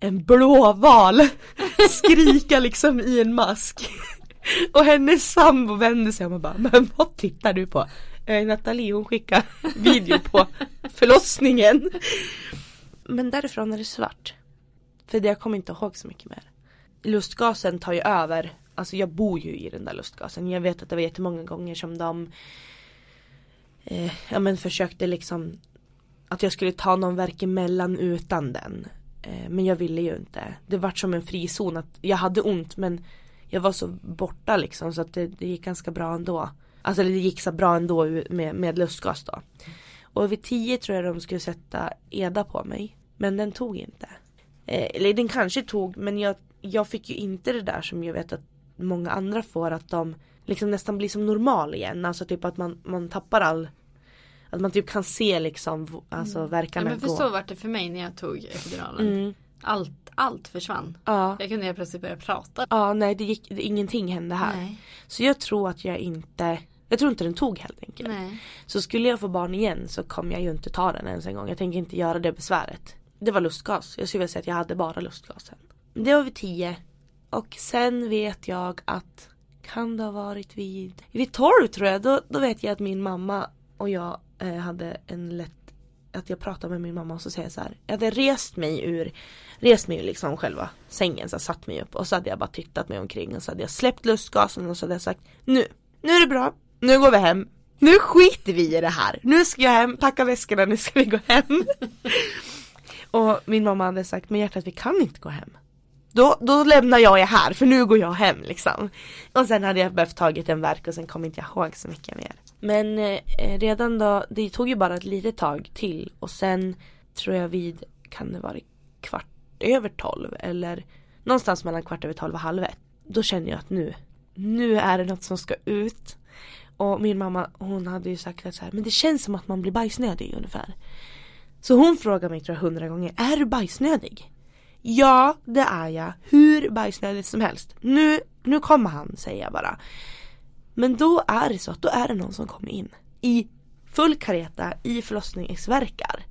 en blåval skrika liksom i en mask. Och hennes sambo vände sig om och bara Men vad tittar du på? Eh, Nathalie hon skickar video på förlossningen. Men därifrån är det svart För det jag kommer inte ihåg så mycket mer Lustgasen tar ju över Alltså jag bor ju i den där lustgasen Jag vet att det var jättemånga gånger som de eh, Ja men försökte liksom Att jag skulle ta någon verk emellan utan den eh, Men jag ville ju inte Det vart som en frizon att jag hade ont men jag var så borta liksom så att det, det gick ganska bra ändå. Alltså det gick så bra ändå med, med lustgas då. Och vid tio tror jag de skulle sätta EDA på mig. Men den tog inte. Eh, eller den kanske tog men jag, jag fick ju inte det där som jag vet att många andra får att de liksom nästan blir som normal igen. Alltså typ att man, man tappar all att man typ kan se liksom alltså mm. verkan ja, men för gå. så var det för mig när jag tog epiduralen. Mm. Allt, allt försvann. Ja. Jag kunde helt plötsligt börja prata. Ja nej det gick, det, ingenting hände här. Nej. Så jag tror att jag inte jag tror inte den tog helt enkelt. Nej. Så skulle jag få barn igen så kommer jag ju inte ta den ens en gång. Jag tänker inte göra det besväret. Det var lustgas. Jag skulle vilja säga att jag hade bara lustgasen. Det var vid tio. Och sen vet jag att kan det ha varit vid, vid tolv tror jag. Då, då vet jag att min mamma och jag eh, hade en lätt att jag pratade med min mamma och så säger jag så här. Jag hade rest mig ur Rest mig ur liksom själva sängen så jag satt mig upp och så hade jag bara tittat mig omkring och så hade jag släppt lustgasen och så hade jag sagt Nu, nu är det bra, nu går vi hem Nu skiter vi i det här, nu ska jag hem, packa väskorna, nu ska vi gå hem Och min mamma hade sagt, men hjärtat vi kan inte gå hem då, då lämnar jag er här för nu går jag hem liksom. Och sen hade jag behövt tagit en verk och sen kom inte jag ihåg så mycket mer. Men eh, redan då, det tog ju bara ett litet tag till och sen tror jag vid, kan det vara kvart över tolv eller någonstans mellan kvart över tolv och halv ett. Då kände jag att nu, nu är det något som ska ut. Och min mamma hon hade ju sagt att så här, men det känns som att man blir bajsnödig ungefär. Så hon frågar mig tror jag hundra gånger, är du bajsnödig? Ja, det är jag. Hur bajsnödig som helst. Nu, nu kommer han, säger jag bara. Men då är det så att då är det någon som kommer in. I full kareta, i förlossningsverkar.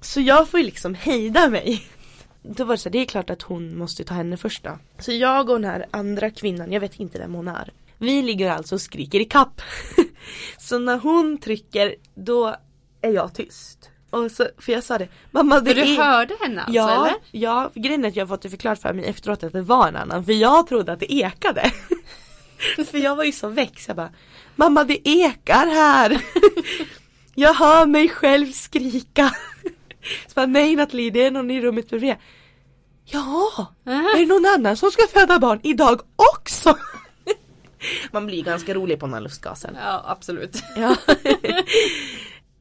Så jag får ju liksom hejda mig. Då var det så det är klart att hon måste ta henne först då. Så jag och den här andra kvinnan, jag vet inte vem hon är. Vi ligger alltså och skriker i kapp. så när hon trycker, då är jag tyst. Och så, för jag sa det, mamma det för du är... hörde henne alltså ja, eller? Ja, grejen är att jag har fått det förklarat för mig efteråt att det var en annan. För jag trodde att det ekade. för jag var ju så väck jag bara Mamma det ekar här! jag hör mig själv skrika. så bara, nej Nathalie det är någon i rummet bredvid. Ja, är det någon annan som ska föda barn idag också? Man blir ganska rolig på den här lustgasen. Ja absolut. ja.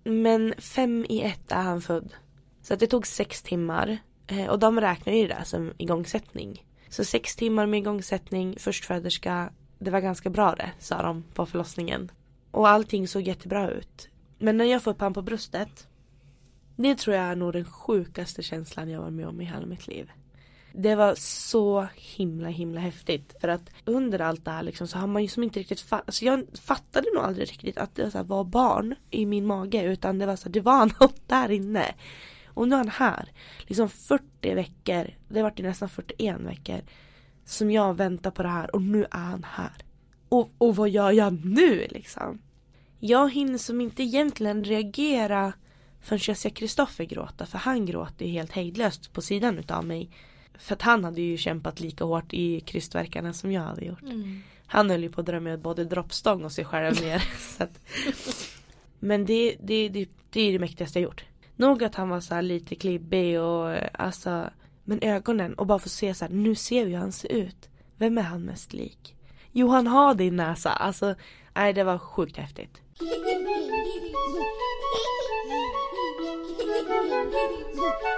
Men fem i ett är han född. Så att det tog sex timmar. Eh, och de räknar ju det som igångsättning. Så sex timmar med igångsättning, förstföderska. Det var ganska bra det, sa de på förlossningen. Och allting såg jättebra ut. Men när jag får upp han på bröstet. Det tror jag är nog den sjukaste känslan jag var med om i hela mitt liv. Det var så himla himla häftigt. För att under allt det här liksom så har man ju som inte riktigt fattat. Alltså jag fattade nog aldrig riktigt att det så var barn i min mage. Utan det var så det var något där inne. Och nu är han här. Liksom 40 veckor. Det vart ju nästan 41 veckor. Som jag väntar på det här och nu är han här. Och, och vad gör jag nu liksom? Jag hinner som inte egentligen reagera förrän jag ser Kristoffer gråta. För han gråter ju helt hejdlöst på sidan utav mig. För att han hade ju kämpat lika hårt i krystverkarna som jag hade gjort. Mm. Han höll ju på att dra med både droppstång och sig själv ner. att, men det, det, det, det är det mäktigaste jag gjort. Nog att han var så lite klibbig och alltså Men ögonen och bara få se så här, nu ser vi hur han ser ut. Vem är han mest lik? Jo han har din näsa. Alltså nej det var sjukt häftigt.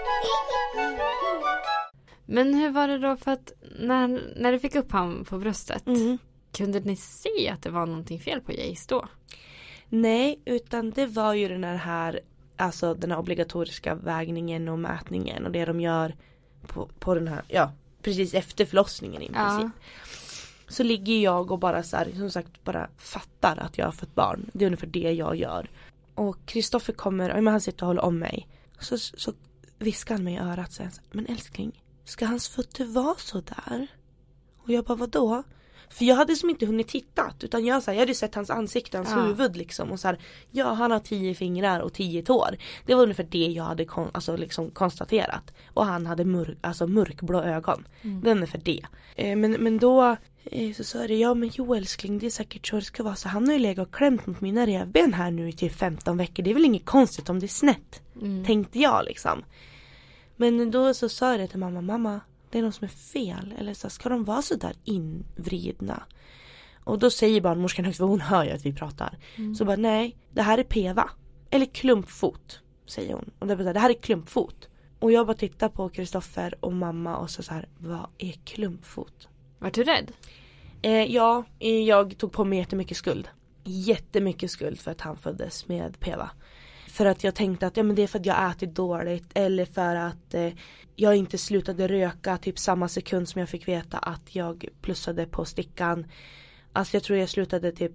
Men hur var det då för att när, när du fick upp honom på bröstet mm. Kunde ni se att det var någonting fel på Jace då? Nej, utan det var ju den här Alltså den här obligatoriska vägningen och mätningen och det de gör på, på den här, ja precis efter förlossningen i princip. Ja. Så ligger jag och bara så här, som sagt bara fattar att jag har fått barn. Det är ungefär det jag gör. Och Kristoffer kommer, men han sitter och håller om mig. Så, så viskar han mig i örat sen, men älskling Ska hans fötter vara så där? Och jag bara vadå? För jag hade som inte hunnit titta utan jag, så här, jag hade sett hans ansikte, hans ja. huvud liksom och så här, Ja han har tio fingrar och tio tår. Det var ungefär det jag hade kon alltså, liksom konstaterat. Och han hade mörk, alltså, mörkblå ögon. Mm. Det var ungefär det. Eh, men, men då eh, så sa det ja men jo älskling det är säkert så det ska vara. Så han har ju legat och klämt mot mina revben här nu i typ 15 veckor. Det är väl inget konstigt om det är snett. Mm. Tänkte jag liksom. Men då så sa jag det till mamma, mamma det är något som är fel. Eller så ska de vara så där invridna? Och då säger barnmorskan högst, för hon hör ju att vi pratar. Mm. Så bara nej, det här är peva. Eller klumpfot. Säger hon. Och det, bara, det här är klumpfot. Och jag bara tittar på Kristoffer och mamma och så, så här, vad är klumpfot? Var du rädd? Eh, ja, jag tog på mig jättemycket skuld. Jättemycket skuld för att han föddes med PEVA. För att jag tänkte att ja, men det är för att jag ätit dåligt eller för att eh, jag inte slutade röka typ samma sekund som jag fick veta att jag plussade på stickan. Alltså jag tror jag slutade typ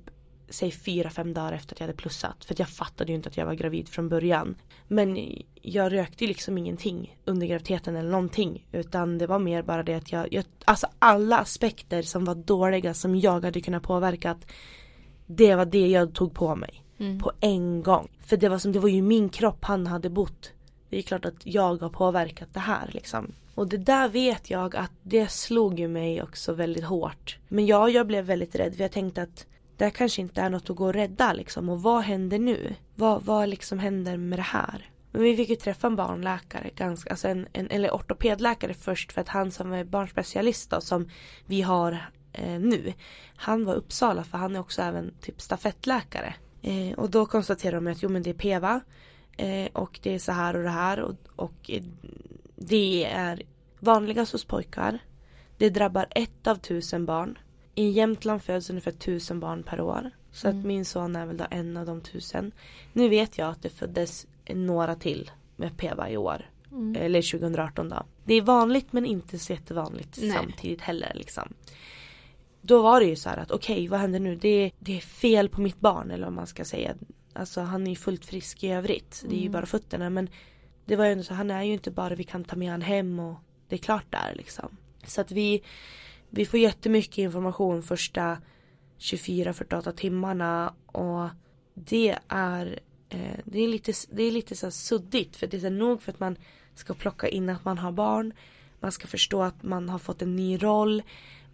säg fyra, fem dagar efter att jag hade plussat. För att jag fattade ju inte att jag var gravid från början. Men jag rökte ju liksom ingenting under graviditeten eller någonting. Utan det var mer bara det att jag, jag alltså alla aspekter som var dåliga som jag hade kunnat påverka. Det var det jag tog på mig. Mm. På en gång. För det var som, det var ju min kropp han hade bott. Det är klart att jag har påverkat det här liksom. Och det där vet jag att det slog ju mig också väldigt hårt. Men ja, jag blev väldigt rädd för jag tänkte att det kanske inte är något att gå och rädda liksom. Och vad händer nu? Vad, vad liksom händer med det här? Men vi fick ju träffa en barnläkare, ganska, alltså en, en, eller ortopedläkare först för att han som är barnspecialist då, som vi har eh, nu. Han var Uppsala för han är också även typ stafettläkare. Eh, och då konstaterade de att jo men det är PEVA eh, och det är så här och det här och, och det är vanligast hos pojkar. Det drabbar ett av tusen barn. I Jämtland föds ungefär tusen barn per år. Så mm. att min son är väl då en av de tusen. Nu vet jag att det föddes några till med PEVA i år. Mm. Eller 2018 då. Det är vanligt men inte så jättevanligt Nej. samtidigt heller liksom. Då var det ju så här att okej okay, vad händer nu? Det, det är fel på mitt barn eller vad man ska säga. Alltså han är ju fullt frisk i övrigt. Det är ju mm. bara fötterna men det var ju ändå så han är ju inte bara vi kan ta med han hem och det är klart där liksom. Så att vi vi får jättemycket information första 24-48 timmarna och det är eh, det är lite, det är lite så suddigt för det är så nog för att man ska plocka in att man har barn man ska förstå att man har fått en ny roll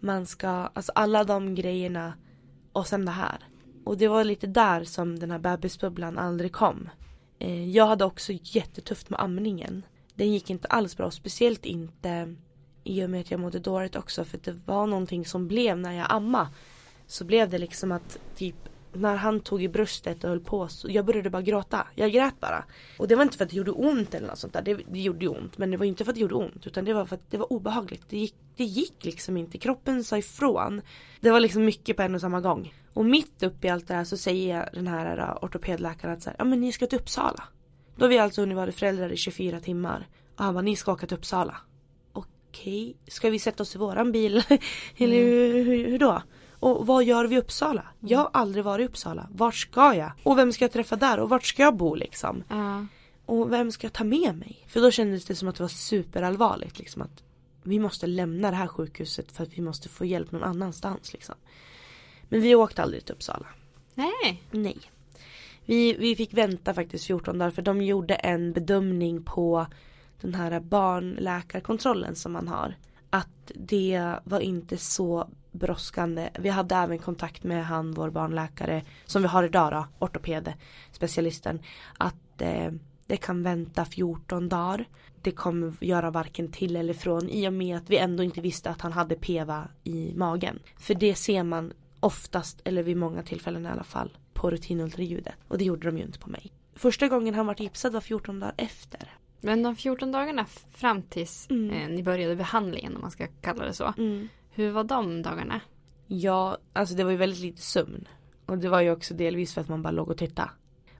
man ska, alltså alla de grejerna och sen det här. Och det var lite där som den här bebisbubblan aldrig kom. Eh, jag hade också jättetufft med amningen. Den gick inte alls bra speciellt inte i och med att jag mådde dåligt också för det var någonting som blev när jag amma så blev det liksom att typ när han tog i bröstet och höll på så jag började bara gråta. Jag grät bara. Och det var inte för att det gjorde ont eller något sånt där. Det, det gjorde ju ont. Men det var inte för att det gjorde ont. Utan det var för att det var obehagligt. Det gick, det gick liksom inte. Kroppen sa ifrån. Det var liksom mycket på en och samma gång. Och mitt uppe i allt det här så säger den här äh, ortopedläkaren att så här, ja men ni ska till Uppsala. Då har vi alltså hunnit vara föräldrar i 24 timmar. Och han bara, ni ska åka till Uppsala okej, okay, ska vi sätta oss i våran bil? Eller mm. hur, hur, hur, då? Och vad gör vi i Uppsala? Mm. Jag har aldrig varit i Uppsala. Vart ska jag? Och vem ska jag träffa där? Och vart ska jag bo liksom? Mm. Och vem ska jag ta med mig? För då kändes det som att det var superallvarligt liksom att vi måste lämna det här sjukhuset för att vi måste få hjälp någon annanstans liksom. Men vi åkte aldrig till Uppsala. Nej. Nej. Vi, vi fick vänta faktiskt 14 dagar för de gjorde en bedömning på den här barnläkarkontrollen som man har. Att det var inte så brådskande. Vi hade även kontakt med han, vår barnläkare, som vi har idag då, ortoped, specialisten. Att eh, det kan vänta 14 dagar. Det kommer göra varken till eller från i och med att vi ändå inte visste att han hade PEVA i magen. För det ser man oftast, eller vid många tillfällen i alla fall, på rutinultraljudet. Och det gjorde de ju inte på mig. Första gången han var gipsad var 14 dagar efter. Men de 14 dagarna fram tills mm. eh, ni började behandlingen om man ska kalla det så. Mm. Hur var de dagarna? Ja, alltså det var ju väldigt lite sömn. Och det var ju också delvis för att man bara låg och tittade.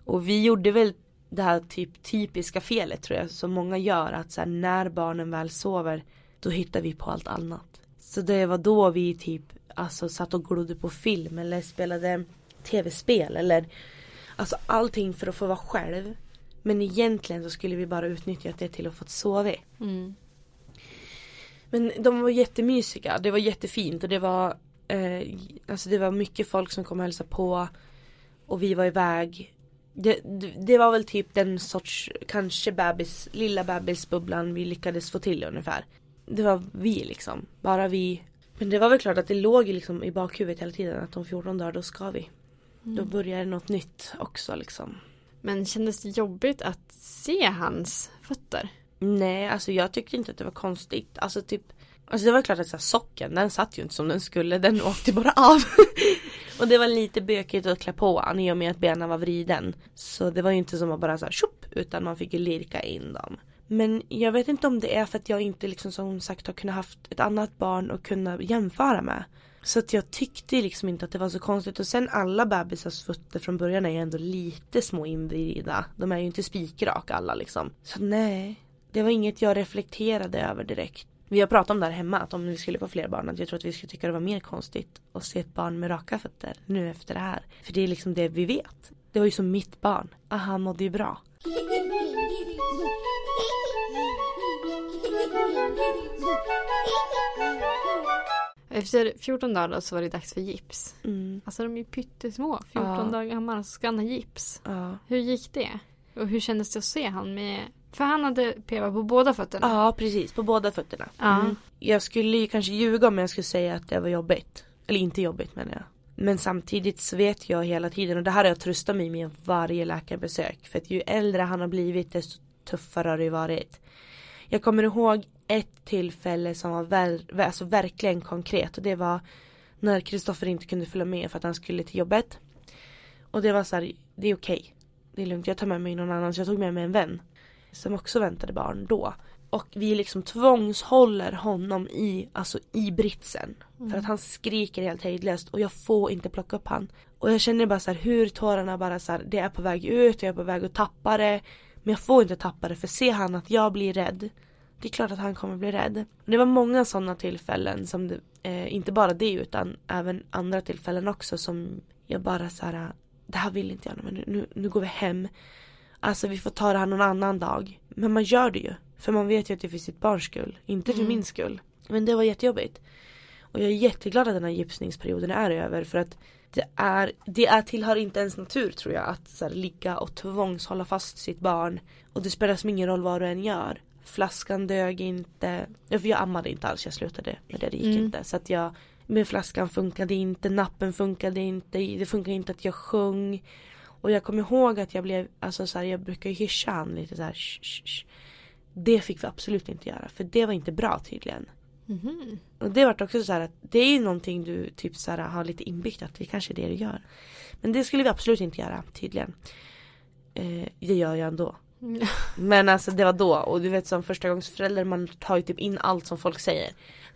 Och vi gjorde väl det här typ typiska felet tror jag som många gör att så här, när barnen väl sover då hittar vi på allt annat. Så det var då vi typ alltså satt och glodde på film eller spelade tv-spel eller alltså allting för att få vara själv. Men egentligen så skulle vi bara utnyttjat det till att få sova. Mm. Men de var jättemysiga. Det var jättefint och det var eh, Alltså det var mycket folk som kom och hälsade på. Och vi var iväg. Det, det, var väl typ den sorts kanske bebis, lilla bebisbubblan vi lyckades få till ungefär. Det var vi liksom. Bara vi. Men det var väl klart att det låg liksom i bakhuvudet hela tiden att om 14 dagar då ska vi. Mm. Då börjar det något nytt också liksom. Men kändes det jobbigt att se hans fötter? Nej, alltså jag tyckte inte att det var konstigt. Alltså typ Alltså det var klart att så här, socken den satt ju inte som den skulle, den åkte bara av. och det var lite bökigt att klä på han i och med att benen var vriden. Så det var ju inte som att bara så här tjopp, utan man fick ju lirka in dem. Men jag vet inte om det är för att jag inte liksom som sagt har kunnat haft ett annat barn och kunna jämföra med. Så att jag tyckte liksom inte att det var så konstigt och sen alla bebisars fötter från början är ju ändå lite små invrida. De är ju inte spikrak alla liksom. Så nej, det var inget jag reflekterade över direkt. Vi har pratat om det här hemma att om vi skulle få fler barn att jag tror att vi skulle tycka det var mer konstigt att se ett barn med raka fötter nu efter det här. För det är liksom det vi vet. Det var ju som mitt barn. Ah, han mådde ju bra. Efter 14 dagar så var det dags för gips. Mm. Alltså de är ju pyttesmå, 14 Ja. dagar gamla, så ska han ha gips. Ja. Hur gick det? Och hur kändes det att se han med... För han hade PVA på båda fötterna. ja, precis. På båda fötterna. Ja. Mm. Jag skulle ju kanske ljuga om jag skulle säga att det var jobbigt. Eller inte jobbigt menar jag. Men samtidigt så vet jag hela tiden och det här har jag tröstat mig med varje läkarbesök. För att ju äldre han har blivit desto tuffare har det varit. Jag kommer ihåg ett tillfälle som var väl, alltså verkligen konkret och det var när Kristoffer inte kunde följa med för att han skulle till jobbet. Och det var så här, det är okej. Det är lugnt, jag tar med mig någon annan. Så jag tog med mig en vän. Som också väntade barn då. Och vi liksom tvångshåller honom i, alltså i britsen. För att han skriker helt hejdlöst och jag får inte plocka upp han. Och jag känner bara så här hur tårarna bara så här, det är på väg ut, jag är på väg att tappa det. Men jag får inte tappa det för ser han att jag blir rädd. Det är klart att han kommer bli rädd. Och det var många sådana tillfällen som det, eh, inte bara det utan även andra tillfällen också som jag bara så här, det här vill inte jag nu, nu, nu går vi hem. Alltså vi får ta det här någon annan dag. Men man gör det ju. För man vet ju att det är för sitt barns skull. Inte för min skull. Men det var jättejobbigt. Och jag är jätteglad att den här gipsningsperioden är över. För att det är, det är tillhör inte ens natur tror jag. Att så här, ligga och tvångshålla fast sitt barn. Och det spelar som ingen roll vad du än gör. Flaskan dög inte. Ja, för jag ammade inte alls. Jag slutade med det. Det gick Mm. inte. Så att jag med flaskan funkade inte. Nappen funkade inte. Det funkade inte att jag sjöng. Och jag kommer ihåg att jag blev, alltså så här, jag brukar ju hyscha han lite så här. "Shh, shh, shh." Det fick vi absolut inte göra för det var inte bra tydligen. Mhm. Och det vart också så här att det är ju någonting du typ så här har lite inbyggt att det kanske är det du gör. Men det skulle vi absolut inte göra tydligen. Eh, det gör jag ändå. Men alltså det var då och du vet som första gångs förälder man tar ju typ in allt som folk säger.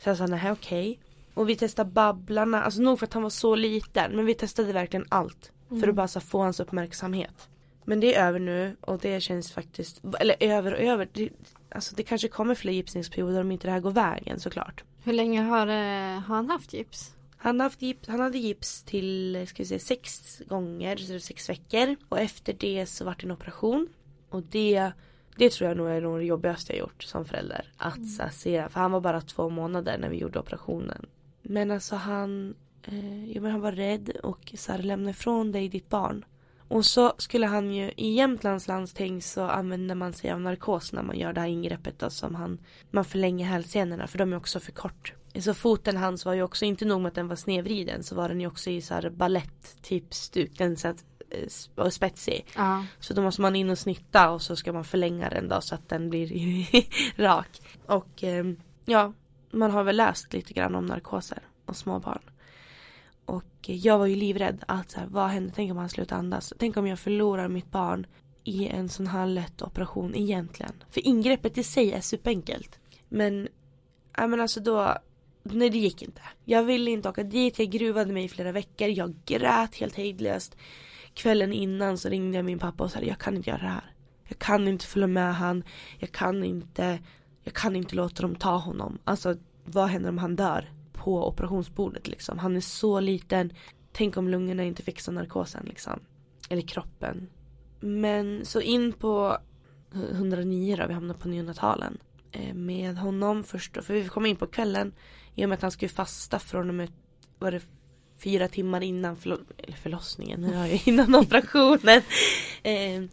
Så jag sa nej okej. Och vi testade Babblarna, alltså nog för att han var så liten men vi testade verkligen allt. För att bara så få hans uppmärksamhet. Men det är över nu och det känns faktiskt, eller över och över. Det, alltså det kanske kommer fler gipsningsperioder om inte det här går vägen såklart. Hur länge har, eh, har han haft gips? Han, haft gips, han hade gips till ska vi säga, sex gånger, så sex veckor. Och efter det så vart det en operation. Och det, det tror jag nog är nog det jobbigaste jag gjort som förälder. Att så här, se, för han var bara två månader när vi gjorde operationen. Men alltså han, eh, jo, men han var rädd och så här, lämna ifrån dig ditt barn. Och så skulle han ju, i Jämtlands landsting så använder man sig av narkos när man gör det här ingreppet då, som han, man förlänger hälsenorna för de är också för kort. Så foten hans var ju också, inte nog med att den var snedvriden så var den ju också i så här ballett typ stuk, den så att, eh, var spetsig. Ja. Så då måste man in och snitta och så ska man förlänga den då så att den blir rak. Och eh, ja, man har väl läst lite grann om narkoser och småbarn. Och jag var ju livrädd att så här, vad händer, tänk om han slutar andas. Tänk om jag förlorar mitt barn i en sån här lätt operation egentligen. För ingreppet i sig är superenkelt. Men, ja men alltså då, nej det gick inte. Jag ville inte åka dit, jag gruvade mig i flera veckor, jag grät helt hejdlöst. Kvällen innan så ringde jag min pappa och sa jag kan inte göra det här. Jag kan inte följa med han, jag kan inte, jag kan inte låta dem ta honom. Alltså vad händer om han dör på operationsbordet liksom. Han är så liten. Tänk om lungorna inte fixar narkosen liksom. Eller kroppen. Men så in på 109 då, vi hamnar på neonatalen. Eh, Med honom först då, för vi kom in på kvällen. I och med att han skulle fasta från och med, var det fyra timmar innan förlo- eller förlossningen, nu har jag innan operationen. Eh,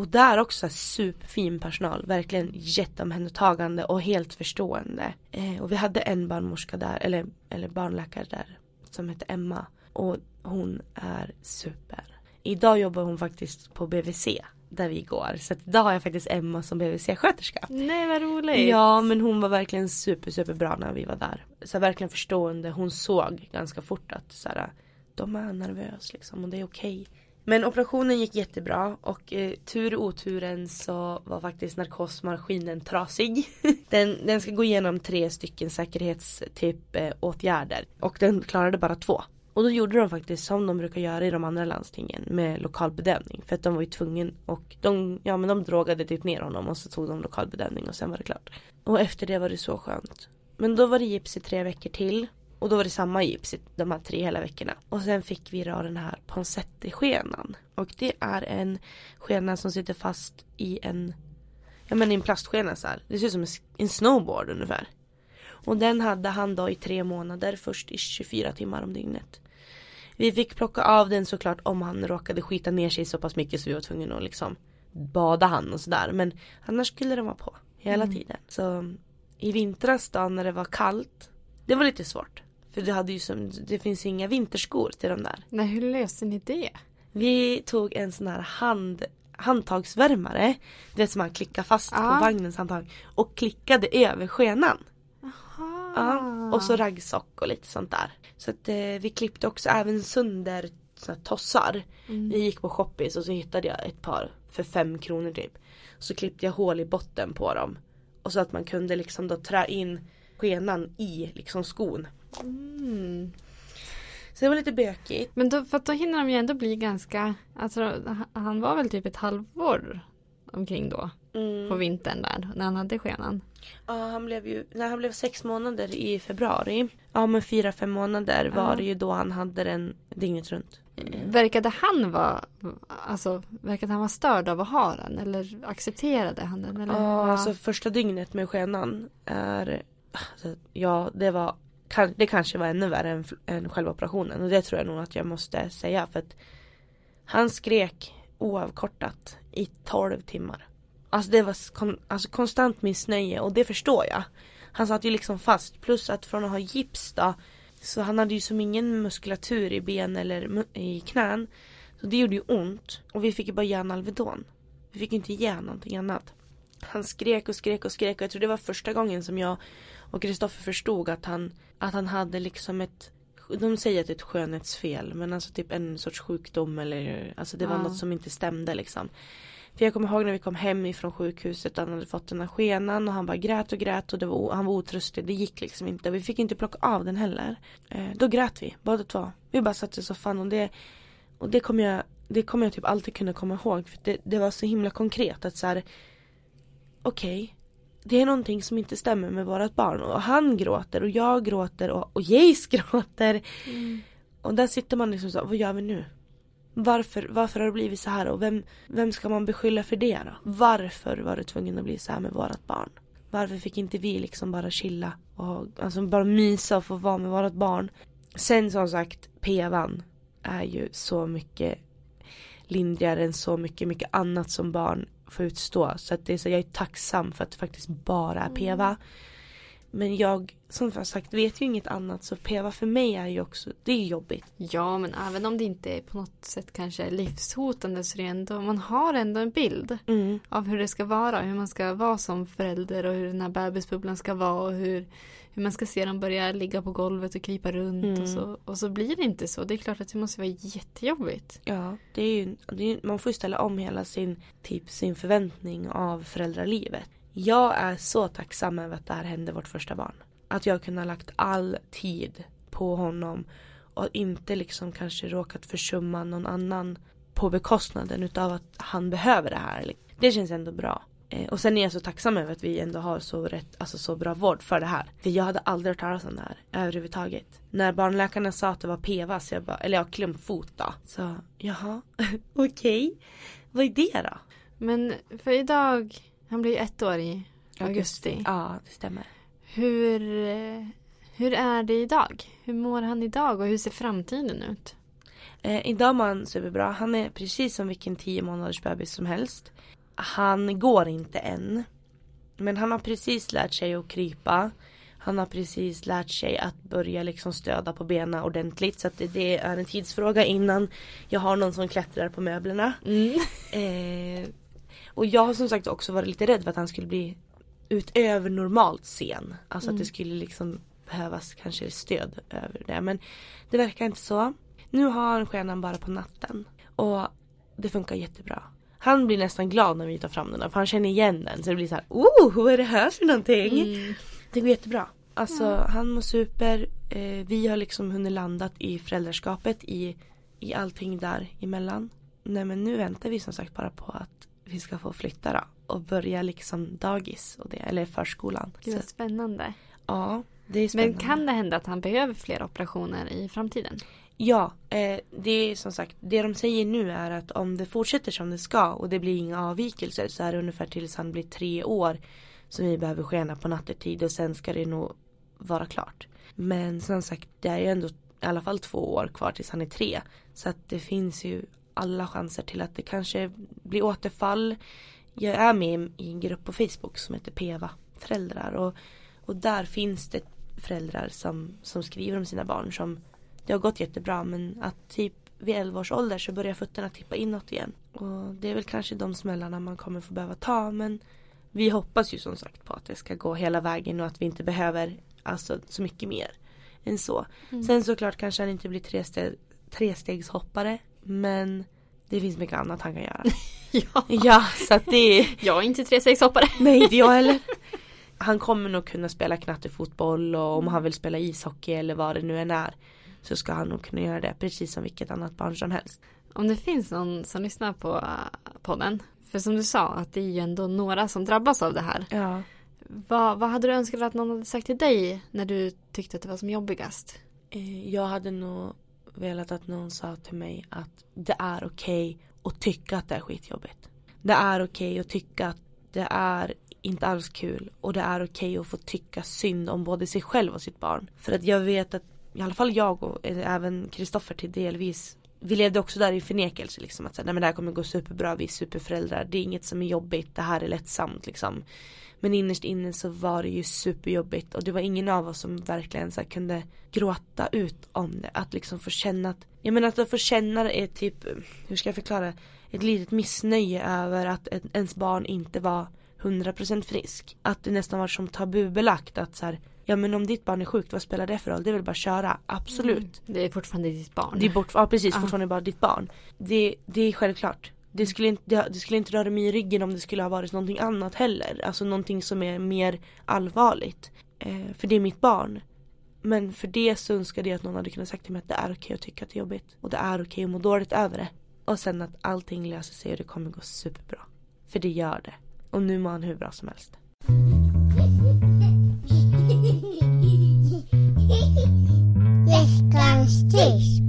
och där också superfin personal, verkligen jätteomhändertagande och helt förstående. Eh, och vi hade en barnmorska där, eller, eller barnläkare där, som hette Emma. Och hon är super. Idag jobbar hon faktiskt på BVC. där vi går. Så att idag har jag faktiskt Emma som BVC-sköterska. Nej vad roligt. Ja men hon var verkligen super super bra när vi var där. Så verkligen förstående. Hon såg ganska fort att så här, de är nervös liksom och det är okej. Men operationen gick jättebra och eh, tur i oturen så var faktiskt narkosmaskinen trasig. den, den ska gå igenom tre stycken säkerhetstyp eh, åtgärder och den klarade bara två. Och då gjorde de faktiskt som de brukar göra i de andra landstingen med lokalbedövning. För att de var ju tvungen och de, ja men de drogade typ ner honom och så tog de lokalbedövning och sen var det klart. Och efter det var det så skönt. Men då var det gips i tre veckor till. Och då var det samma gips de här tre hela veckorna. Och sen fick vi då den här Ponseti-skenan. Och det är en skena som sitter fast i en, ja men i en plastskena så här. Det ser ut som en snowboard ungefär. Och den hade han då i tre månader, först i 24 timmar om dygnet. Vi fick plocka av den såklart om han råkade skita ner sig så pass mycket så vi var tvungna att liksom bada han och sådär. Men annars skulle den vara på hela mm. tiden. Så i vintras då när det var kallt, det var lite svårt. För det, hade ju som, det finns inga vinterskor till de där. Nej, hur löste ni det? Vi tog en sån här hand, handtagsvärmare. Det som man klickar fast ah. på vagnens handtag. Och klickade över skenan. Aha. Ja, och så raggsock och lite sånt där. Så att eh, vi klippte också även sönder såna tossar. Mm. Vi gick på Shoppis och så hittade jag ett par för fem kronor typ. Så klippte jag hål i botten på dem. Och så att man kunde liksom då trä in skenan i liksom skon. Mm. Så det var lite bökigt. Men då, för då hinner de ju ändå bli ganska, alltså han var väl typ ett halvår omkring då. Mm. På vintern där, när han hade skenan. Ja, han blev ju, när han blev sex månader i februari. Ja, men fyra, fem månader var det ju då han hade den dygnet runt. Verkade han vara, alltså, verkade han vara störd av att ha den? Eller accepterade han den? Eller? Ja, alltså första dygnet med skenan är, alltså, ja, det var det kanske var ännu värre än, än själva operationen och det tror jag nog att jag måste säga för att han skrek oavkortat i 12 timmar. Alltså det var kon, alltså konstant missnöje och det förstår jag. Han satt ju liksom fast plus att från att ha gips då så han hade ju som ingen muskulatur i ben eller i knän. Så det gjorde ju ont och vi fick ju bara ge Alvedon. Vi fick inte ge någonting annat. Han skrek och skrek och skrek och jag tror det var första gången som jag och Kristoffer förstod att han, att han hade liksom ett de säger att det är ett skönhetsfel men alltså typ en sorts sjukdom eller alltså det var ja. något som inte stämde liksom. För jag kommer ihåg när vi kom hem ifrån sjukhuset han hade fått den här skenan och han bara grät och grät och var, han var otröstig. Det gick liksom inte. Vi fick inte plocka av den heller. Eh, då grät vi båda två. Vi bara satt i soffan och det, och det kommer jag, det kommer jag typ alltid kunna komma ihåg. För det, det var så himla konkret att så här. Okej, okay, det är någonting som inte stämmer med vårat barn och han gråter och jag gråter och, och Jace gråter. Mm. Och där sitter man liksom så, vad gör vi nu? Varför, varför har det blivit så här och vem, vem ska man beskylla för det då? Varför var det tvungen att bli så här med vårat barn? Varför fick inte vi liksom bara chilla och alltså bara mysa och få vara med vårat barn? Sen som sagt, pevan är ju så mycket lindrigare än så mycket, mycket annat som barn får utstå. Så att det är så, jag är tacksam för att det faktiskt bara är PEVA. Mm. Men jag, som jag sagt, vet ju inget annat så PEVA för mig är ju också, det är jobbigt. Ja men även om det inte är på något sätt kanske är livshotande så är det ändå, man har ändå en bild mm. av hur det ska vara, hur man ska vara som förälder och hur den här bebisbubblan ska vara och hur hur man ska se dem börja ligga på golvet och krypa runt mm. och, så, och så blir det inte så. Det är klart att det måste vara jättejobbigt. Ja, det är ju, det är, man får ju ställa om hela sin, typ, sin förväntning av föräldralivet. Jag är så tacksam över att det här hände vårt första barn. Att jag kunnat lagt all tid på honom och inte liksom kanske råkat försumma någon annan på bekostnaden utav att han behöver det här. Det känns ändå bra. Eh, och sen är jag så tacksam över att vi ändå har så, rätt, alltså så bra vård för det här. För jag hade aldrig hört talas om det här överhuvudtaget. När barnläkarna sa att det var PEVA, så jag bara, eller ja, klumpfot då. Så jaha, okej. Okay. Vad är det då? Men för idag, han blir ett år i augusti. Ja, det stämmer. Hur, hur är det idag? Hur mår han idag och hur ser framtiden ut? Eh, idag mår han superbra. Han är precis som vilken tio månaders bebis som helst han går inte än. Men han har precis lärt sig att krypa. Han har precis lärt sig att börja liksom stöda på benen ordentligt. Så att det, det är en tidsfråga innan jag har någon som klättrar på möblerna. Mm. Eh, Och jag har som sagt också varit lite rädd för att han skulle bli utöver normalt sen. Alltså att det skulle liksom behövas kanske stöd över det. Men det verkar inte så. Nu har han skenan bara på natten. Och det funkar jättebra. Han blir nästan glad när vi tar fram den. För han känner igen den. Så det blir så här, oh vad är det här för någonting? Det går jättebra. Alltså han mår super. Eh, vi har liksom hunnit landat i föräldraskapet i, i allting däremellan. Nej men nu väntar vi som sagt bara på att vi ska få flytta då. Och börja liksom dagis och det, eller förskolan. Gud vad spännande. ja, det är spännande. Men kan det hända att han behöver fler operationer i framtiden? Ja, eh, det är som sagt det de säger nu är att om det fortsätter som det ska och det blir inga avvikelser så är det ungefär tills han blir tre år som vi behöver skena på nattetid och sen ska det nog vara klart. Men som sagt det är ju ändå i alla fall två år kvar tills han är tre. Så att det finns ju alla chanser till att det kanske blir återfall. Jag är med i en grupp på Facebook som heter PEVA föräldrar och, och där finns det föräldrar som, som skriver om sina barn som det har gått jättebra men att typ vid 11 års ålder så börjar fötterna tippa inåt igen. Och det är väl kanske de smällarna man kommer få behöva ta men vi hoppas ju som sagt på att det ska gå hela vägen och att vi inte behöver alltså så mycket mer än så. Sen såklart kanske han inte blir tresteg, trestegshoppare men det finns mycket annat han kan göra. Ja. ja, så att det är Jag är inte tresexhoppare. Nej inte jag heller. Han kommer nog kunna spela knattefotboll och om han vill spela ishockey eller vad det nu än är. Så ska han nog kunna göra det precis som vilket annat barn som helst. Om det finns någon som lyssnar på eh, podden. För som du sa att det är ju ändå några som drabbas av det här. Ja. Vad, vad hade du önskat att någon hade sagt till dig när du tyckte att det var som jobbigast? Eh, Jag hade nog velat att någon sa till mig att det är okej att tycka att det är skitjobbigt. Det är okej att tycka att det är inte alls kul och det är okej att få tycka synd om både sig själv och sitt barn. För att jag vet att i alla fall jag och eh, även Kristoffer till delvis vi levde också där i förnekelse liksom att säga, nej men det här kommer gå superbra, vi är superföräldrar, det är inget som är jobbigt, det här är lättsamt liksom. Men innerst inne så var det ju superjobbigt och det var ingen av oss som verkligen så här kunde gråta ut om det. Att liksom få känna att, jag menar att få känna det är typ, hur ska jag förklara, ett litet missnöje över att ens barn inte var 100% frisk. Att det nästan var som tabubelagt att så här, ja men om ditt barn är sjukt, vad spelar det för roll? Det är väl bara att köra, absolut. Det är fortfarande ditt barn. Det är bort, ja precis, Ja. fortfarande bara ditt barn. Det, det är självklart. Det skulle, inte, det, det skulle inte röra mig i ryggen om det skulle ha varit någonting annat heller. Alltså någonting som är mer allvarligt. Eh, för det är mitt barn. Men för det så önskade jag att någon hade kunnat sagt till mig att det är okej att tycka att det är jobbigt. Och det är okej att må dåligt över det. Och sen att allting löser sig och det kommer gå superbra. För det gör det. Och nu mår han hur bra som helst. Veckans tips.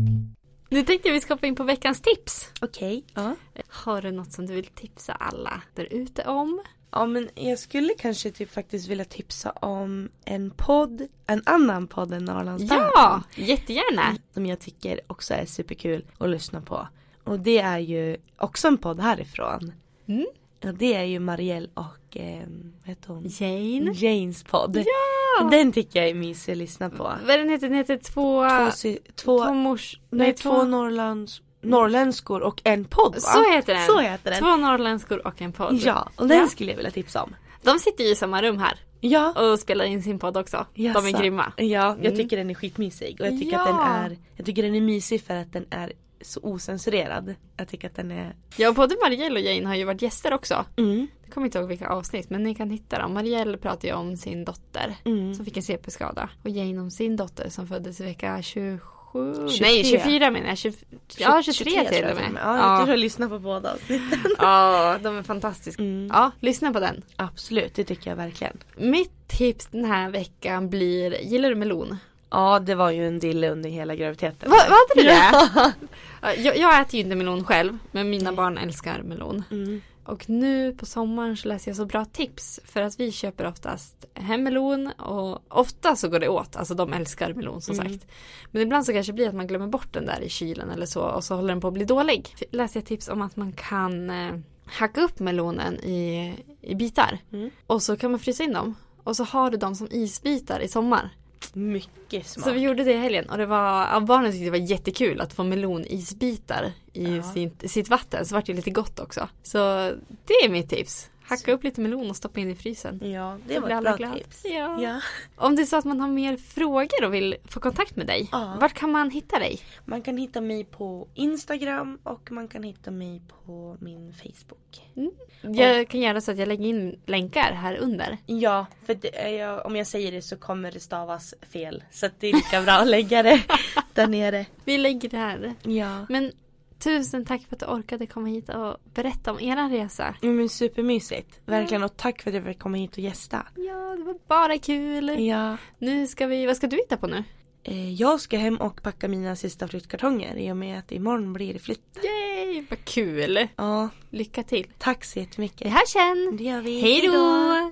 Nu tänkte jag vi ska hoppa in på veckans tips. Okej. Ja. Har du något som du vill tipsa alla där ute om? Ja men jag skulle kanske typ faktiskt vilja tipsa om en podd, en annan podd än Norrlandsbandet. Ja, jättegärna. Som jag tycker också är superkul att lyssna på. Och det är ju också en podd härifrån. Mm. Ja, det är ju Marielle och eh, vad heter hon? Jane. Janes podd. Ja! Den tycker jag är mysig att lyssna på. Vad den heter? Den heter två... Två, sy- två, två mors... nej, två Norrlands, norrländskor och en podd va? Så heter den. Så heter den. Två norrländskor och en podd. Ja, och den Ja. skulle jag vilja tipsa om. De sitter ju i samma rum här Ja. och spelar in sin podd också. De Jaså. är grymma. Ja, jag Mm. tycker den är skitmysig och jag tycker Ja. att den är Jag tycker den är mysig för att den är så osensurerad. Jag tycker att den är Ja, både Marielle och Jane har ju varit gäster också. mm, Jag kommer inte ihåg vilka avsnitt men ni kan hitta dem. Marielle pratar ju om sin dotter mm. som fick en CP-skada. Och Jane om sin dotter som föddes i vecka 27. 23. Nej 24 menar jag. 20, ja 23, tror till jag och med. Ja, jag tror jag lyssnar på båda avsnitten. ja, de är fantastiska. Mm. Ja, lyssna på den. Absolut, det tycker jag verkligen. Mitt tips den här veckan blir, gillar du melon? Ja, det var ju en dille under hela graviditeten. Va, vad hade du det? Ja. Ja, Jag, jag äter ju inte melon själv, men mina barn älskar melon. Mm. Och nu på sommaren så läser jag så bra tips för att vi köper oftast hem melon och ofta så går det åt, alltså de älskar melon som Mm. sagt. Men ibland så kanske det blir att man glömmer bort den där i kylen eller så och så håller den på att bli dålig. Läser jag tips om att man kan eh, hacka upp melonen i, i bitar Mm. och så kan man frysa in dem och så har du dem som isbitar i sommar. Mycket smart. Så vi gjorde det i helgen och det var, ja, barnen tyckte det var jättekul att få melonisbitar i Ja. sitt, sitt vatten. Så vart det lite gott också. Så det är mitt tips. Hacka upp lite melon och stoppa in i frysen. Ja, det var ett bra glada. tips. Ja. Ja. Om det är så att man har mer frågor och vill få kontakt med dig. Ja. Vart kan man hitta dig? Man kan hitta mig på Instagram och man kan hitta mig på min Facebook. Jag kan göra så att jag lägger in länkar här under. Ja, för det, är jag, om jag säger det så kommer det stavas fel. Så det är lika bra att lägga det där nere. Vi lägger det här. Ja. Men tusen tack för att du orkade komma hit och berätta om era resa. Ja, Men supermysigt. Verkligen och tack för att jag fick komma hit och gästa. Ja, det var bara kul. Ja. Nu ska vi, vad ska du hitta på nu? Eh, Jag ska hem och packa mina sista flyttkartonger i och med att imorgon blir det flytt. Yay, vad kul. Ja, Lycka till. tack så jättemycket. Det här sen. Det gör vi. Hej Hej då.